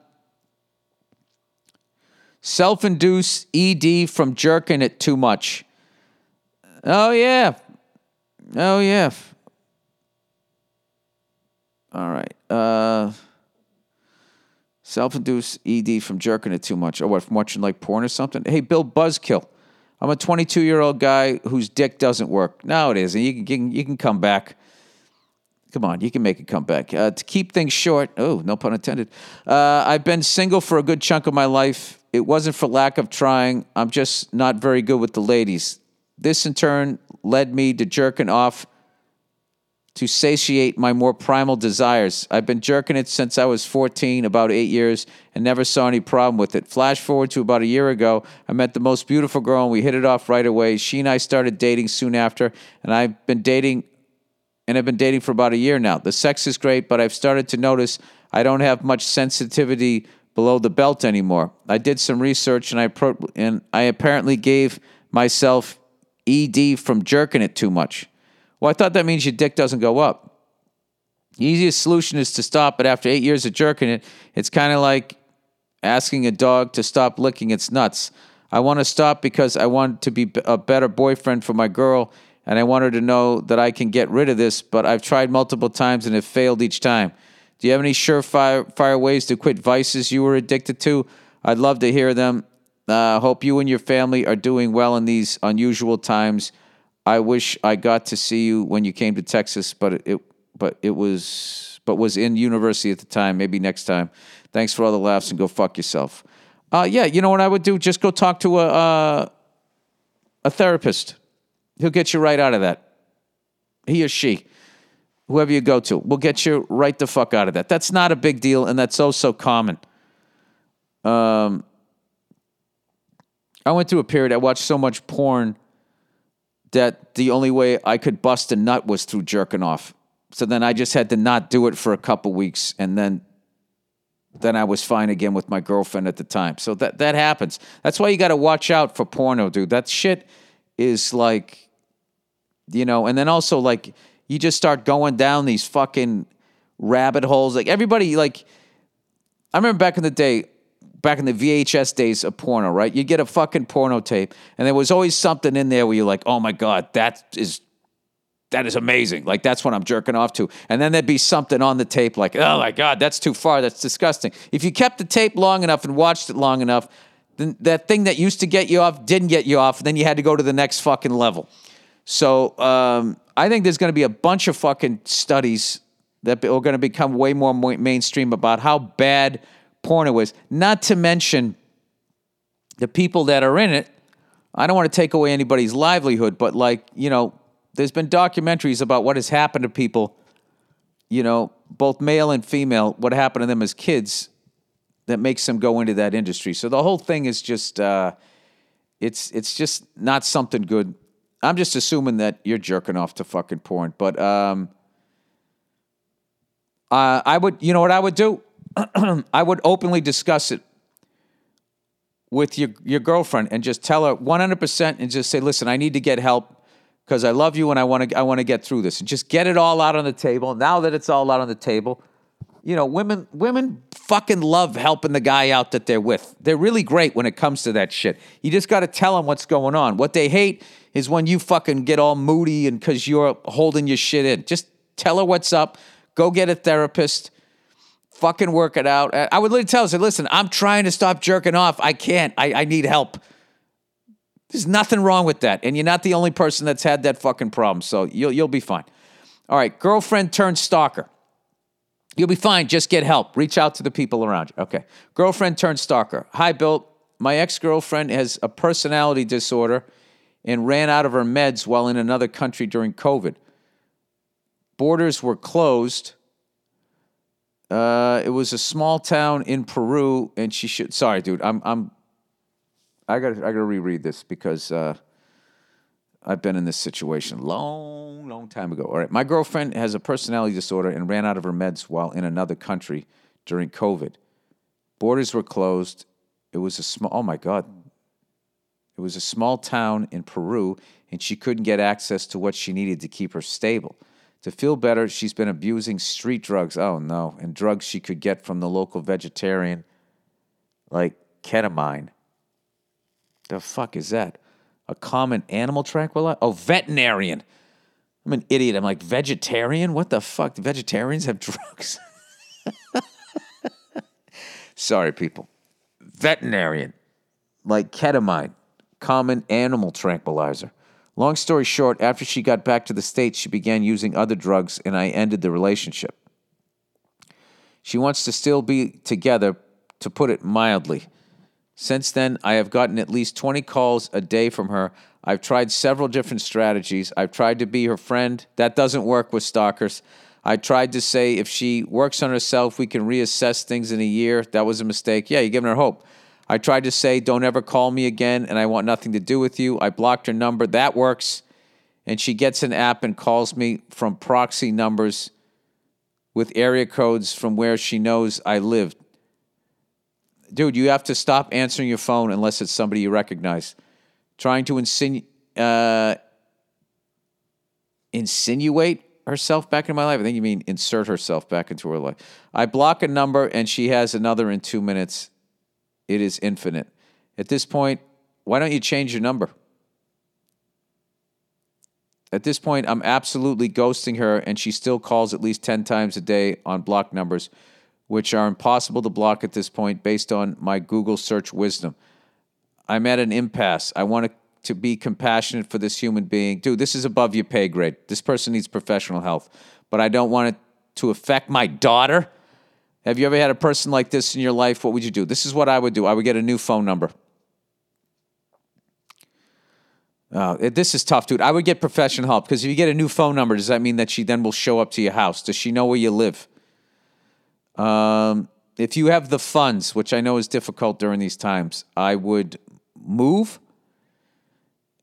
Self induced ED from jerking it too much. Oh, yeah. Oh, yeah. All right. Uh, Self induced ED from jerking it too much. Oh, what, from watching like porn or something? Hey, Bill Buzzkill. I'm a 22 year old guy whose dick doesn't work. No, it. You can, you can, you can come back. Come on, you can make a comeback. Uh, to keep things short, oh, no pun intended. Uh, I've been single for a good chunk of my life. It wasn't for lack of trying. I'm just not very good with the ladies. This in turn led me to jerking off to satiate my more primal desires. I've been jerking it since I was 14, about eight years, and never saw any problem with it. Flash forward to about a year ago, I met the most beautiful girl and we hit it off right away. She and I started dating soon after, and I've been dating and I've been dating for about a year now. The sex is great, but I've started to notice I don't have much sensitivity below the belt anymore. I did some research and I pro- and I apparently gave myself ED from jerking it too much. Well, I thought that means your dick doesn't go up. The easiest solution is to stop, but after eight years of jerking it, it's kind of like asking a dog to stop licking its nuts. I want to stop because I want to be a better boyfriend for my girl and I want her to know that I can get rid of this, but I've tried multiple times and have failed each time. Do you have any surefire fire ways to quit vices you were addicted to? I'd love to hear them. Uh, hope you and your family are doing well in these unusual times. I wish I got to see you when you came to Texas, but it, but it was but was in university at the time. Maybe next time. Thanks for all the laughs and go fuck yourself. Uh, yeah, you know what I would do? Just go talk to a uh, a therapist. He'll get you right out of that. He or she, whoever you go to, we'll get you right the fuck out of that. That's not a big deal, and that's oh so common. Um, I went through a period. I watched so much porn that the only way I could bust a nut was through jerking off. So then I just had to not do it for a couple weeks, and then then I was fine again with my girlfriend at the time. So that that happens. That's why you got to watch out for porno, dude. That shit is like, you know. And then also like you just start going down these fucking rabbit holes. Like everybody, like I remember back in the day, back in the VHS days of porno, right? You get a fucking porno tape, and there was always something in there where you're like, oh my God, that is that is amazing. Like that's what I'm jerking off to. And then there'd be something on the tape like, oh my God, that's too far. That's disgusting. If you kept the tape long enough and watched it long enough, then that thing that used to get you off didn't get you off. And Then you had to go to the next fucking level. So um, I think there's going to be a bunch of fucking studies that are going to become way more mainstream about how bad porno is. Not to mention the people that are in it. I don't want to take away anybody's livelihood, but like, you know, there's been documentaries about what has happened to people, you know, both male and female, what happened to them as kids that makes them go into that industry. So the whole thing is just uh, it's it's just not something good. I'm just assuming that you're jerking off to fucking porn, but um, uh, I would, you know what I would do? I would openly discuss it with your your girlfriend and just tell her 100% and just say, "Listen, I need to get help because I love you and I want to I want to get through this." And just get it all out on the table. Now that it's all out on the table, you know, women women fucking love helping the guy out that they're with. They're really great when it comes to that shit. You just got to tell them what's going on. What they hate is when you fucking get all moody and cuz you're holding your shit in. Just tell her what's up. Go get a therapist fucking work it out. I would literally tell her, listen, I'm trying to stop jerking off. I can't. I, I need help. There's nothing wrong with that. And you're not the only person that's had that fucking problem. So you'll, you'll be fine. All right, girlfriend turned stalker. You'll be fine. Just get help. Reach out to the people around you. Okay. Girlfriend turned stalker. Hi, Bill. My ex girlfriend has a personality disorder and ran out of her meds while in another country during COVID. Borders were closed uh, it was a small town in Peru, and she should. Sorry, dude. I'm. I'm. I got. I got to reread this because uh, I've been in this situation long, long time ago. All right. My girlfriend has a personality disorder and ran out of her meds while in another country during COVID. Borders were closed. It was a small, oh my God. It was a small town in Peru, and she couldn't get access to what she needed to keep her stable. To feel better, she's been abusing street drugs. Oh no, and drugs she could get from the local vegetarian, like ketamine. The fuck is that? A common animal tranquilizer? Oh, veterinarian. I'm an idiot. I'm like, vegetarian? What the fuck? Vegetarians have drugs? Sorry, people. Veterinarian. Like ketamine, common animal tranquilizer. Long story short, after she got back to the States, she began using other drugs, and I ended the relationship. She wants to still be together, to put it mildly. Since then, I have gotten at least 20 calls a day from her. I've tried several different strategies. I've tried to be her friend. That doesn't work with stalkers. I tried to say if she works on herself, we can reassess things in a year. That was a mistake. Yeah, you're giving her hope. I tried to say, don't ever call me again, and I want nothing to do with you. I blocked her number. That works. And she gets an app and calls me from proxy numbers with area codes from where she knows I lived. Dude, you have to stop answering your phone unless it's somebody you recognize. Trying to insinu- uh, insinuate herself back in my life. I think you mean insert herself back into her life. I block a number and she has another in two minutes. It is infinite. At this point, why don't you change your number? At this point, I'm absolutely ghosting her, and she still calls at least 10 times a day on block numbers, which are impossible to block at this point based on my Google search wisdom. I'm at an impasse. I want to be compassionate for this human being. Dude, this is above your pay grade. This person needs professional health, but I don't want it to affect my daughter. Have you ever had a person like this in your life? What would you do? This is what I would do. I would get a new phone number. Uh, this is tough, dude. I would get professional help because if you get a new phone number, does that mean that she then will show up to your house? Does she know where you live? Um, if you have the funds, which I know is difficult during these times, I would move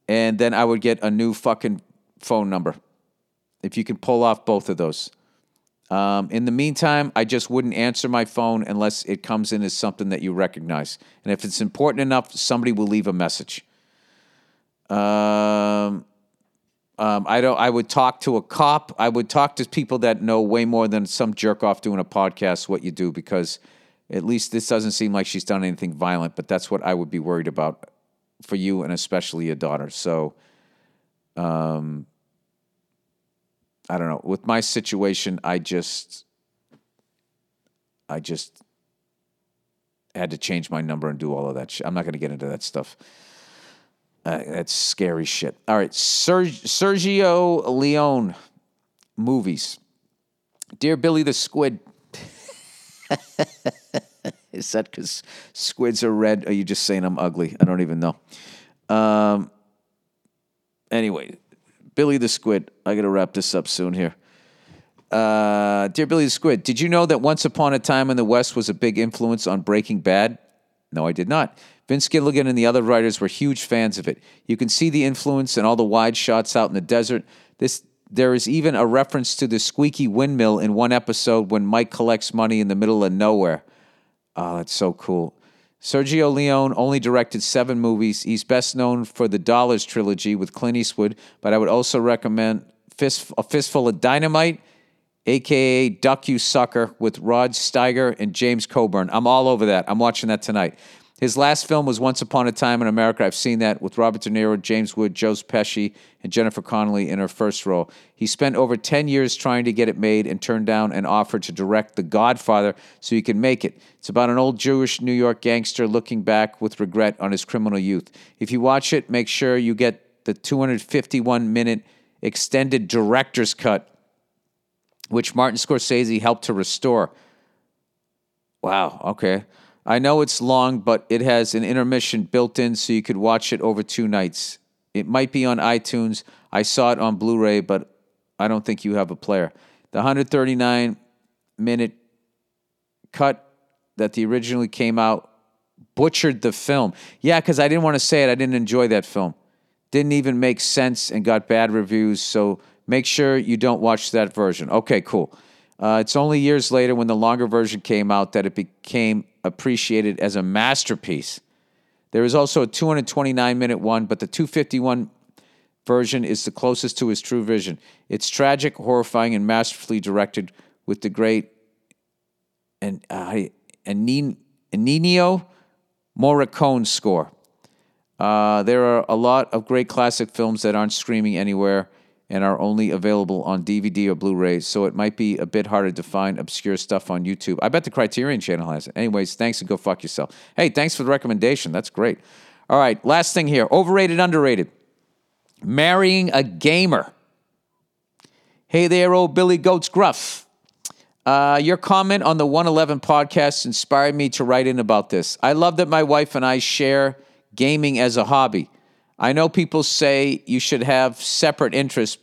and then I would get a new fucking phone number. If you can pull off both of those. Um, in the meantime, I just wouldn't answer my phone unless it comes in as something that you recognize. And if it's important enough, somebody will leave a message. Um, um, I don't. I would talk to a cop. I would talk to people that know way more than some jerk off doing a podcast. What you do because at least this doesn't seem like she's done anything violent. But that's what I would be worried about for you and especially your daughter. So, um, I don't know. With my situation, I just, I just had to change my number and do all of that. Shit. I'm not going to get into that stuff. Uh, that's scary shit. All right, Ser- Sergio Leone movies. Dear Billy the Squid. Is that because squids are red? Are you just saying I'm ugly? I don't even know. Um, anyway, Billy the Squid. I got to wrap this up soon here. Uh, Dear Billy the Squid, did you know that Once Upon a Time in the West was a big influence on Breaking Bad? No, I did not. Vince Gilligan and the other writers were huge fans of it. You can see the influence in all the wide shots out in the desert. This there is even a reference to the squeaky windmill in one episode when Mike collects money in the middle of nowhere. Oh, that's so cool. Sergio Leone only directed seven movies. He's best known for the Dollars trilogy with Clint Eastwood, but I would also recommend Fist, A Fistful of Dynamite, aka Duck You Sucker, with Rod Steiger and James Coburn. I'm all over that. I'm watching that tonight. His last film was Once Upon a Time in America. I've seen that with Robert De Niro, James Wood, Joe Pesci, and Jennifer Connelly in her first role. He spent over 10 years trying to get it made and turned down an offer to direct The Godfather so he could make it. It's about an old Jewish New York gangster looking back with regret on his criminal youth. If you watch it, make sure you get the 251 minute extended director's cut, which Martin Scorsese helped to restore. Wow, okay. I know it's long, but it has an intermission built in so you could watch it over two nights. It might be on iTunes. I saw it on Blu ray, but I don't think you have a player. The 139 minute cut that the originally came out butchered the film. Yeah, because I didn't want to say it. I didn't enjoy that film. Didn't even make sense and got bad reviews. So make sure you don't watch that version. Okay, cool. Uh, it's only years later when the longer version came out that it became appreciated as a masterpiece. There is also a 229 minute one, but the 251 version is the closest to his true vision. It's tragic, horrifying, and masterfully directed with the great and uh, Ennio Morricone score. Uh, there are a lot of great classic films that aren't streaming anywhere and are only available on DVD or Blu-ray, so it might be a bit harder to find obscure stuff on YouTube. I bet the Criterion channel has it. Anyways, thanks and go fuck yourself. Hey, thanks for the recommendation. That's great. All right, last thing here. Overrated, underrated. Marrying a gamer. Hey there, old Billy Goats Gruff. Uh, your comment on the 111 podcast inspired me to write in about this. I love that my wife and I share gaming as a hobby. I know people say you should have separate interests,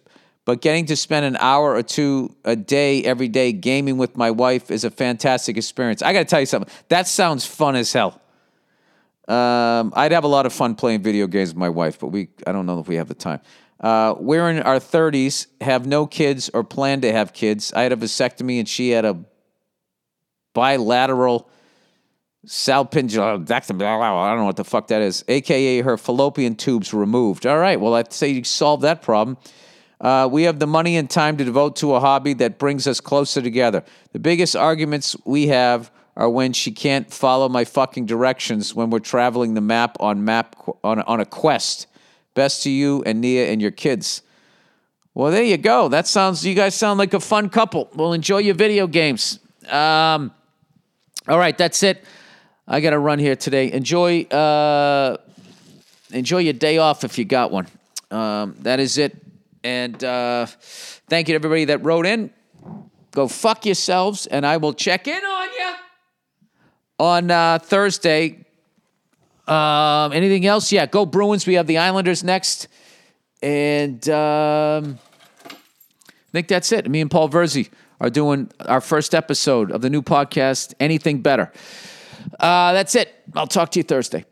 but getting to spend an hour or two a day every day gaming with my wife is a fantastic experience. I got to tell you something. That sounds fun as hell. Um, I'd have a lot of fun playing video games with my wife, but we I don't know if we have the time. Uh, we're in our 30s, have no kids or plan to have kids. I had a vasectomy and she had a bilateral salpingectomy. I don't know what the fuck that is, aka her fallopian tubes removed. All right, well, I'd say you solved that problem. Uh, we have the money and time to devote to a hobby that brings us closer together. The biggest arguments we have are when she can't follow my fucking directions when we're traveling the map on map on, on a quest. Best to you and Nia and your kids. Well, there you go. That sounds. You guys sound like a fun couple. Well, enjoy your video games. Um, all right, that's it. I got to run here today. Enjoy. Uh, enjoy your day off if you got one. Um, that is it. And uh, thank you to everybody that wrote in. Go fuck yourselves, and I will check in on you on uh, Thursday. Um, anything else? Yeah, go Bruins. We have the Islanders next. And um, I think that's it. Me and Paul Virzi are doing our first episode of the new podcast, Anything Better. Uh, that's it. I'll talk to you Thursday.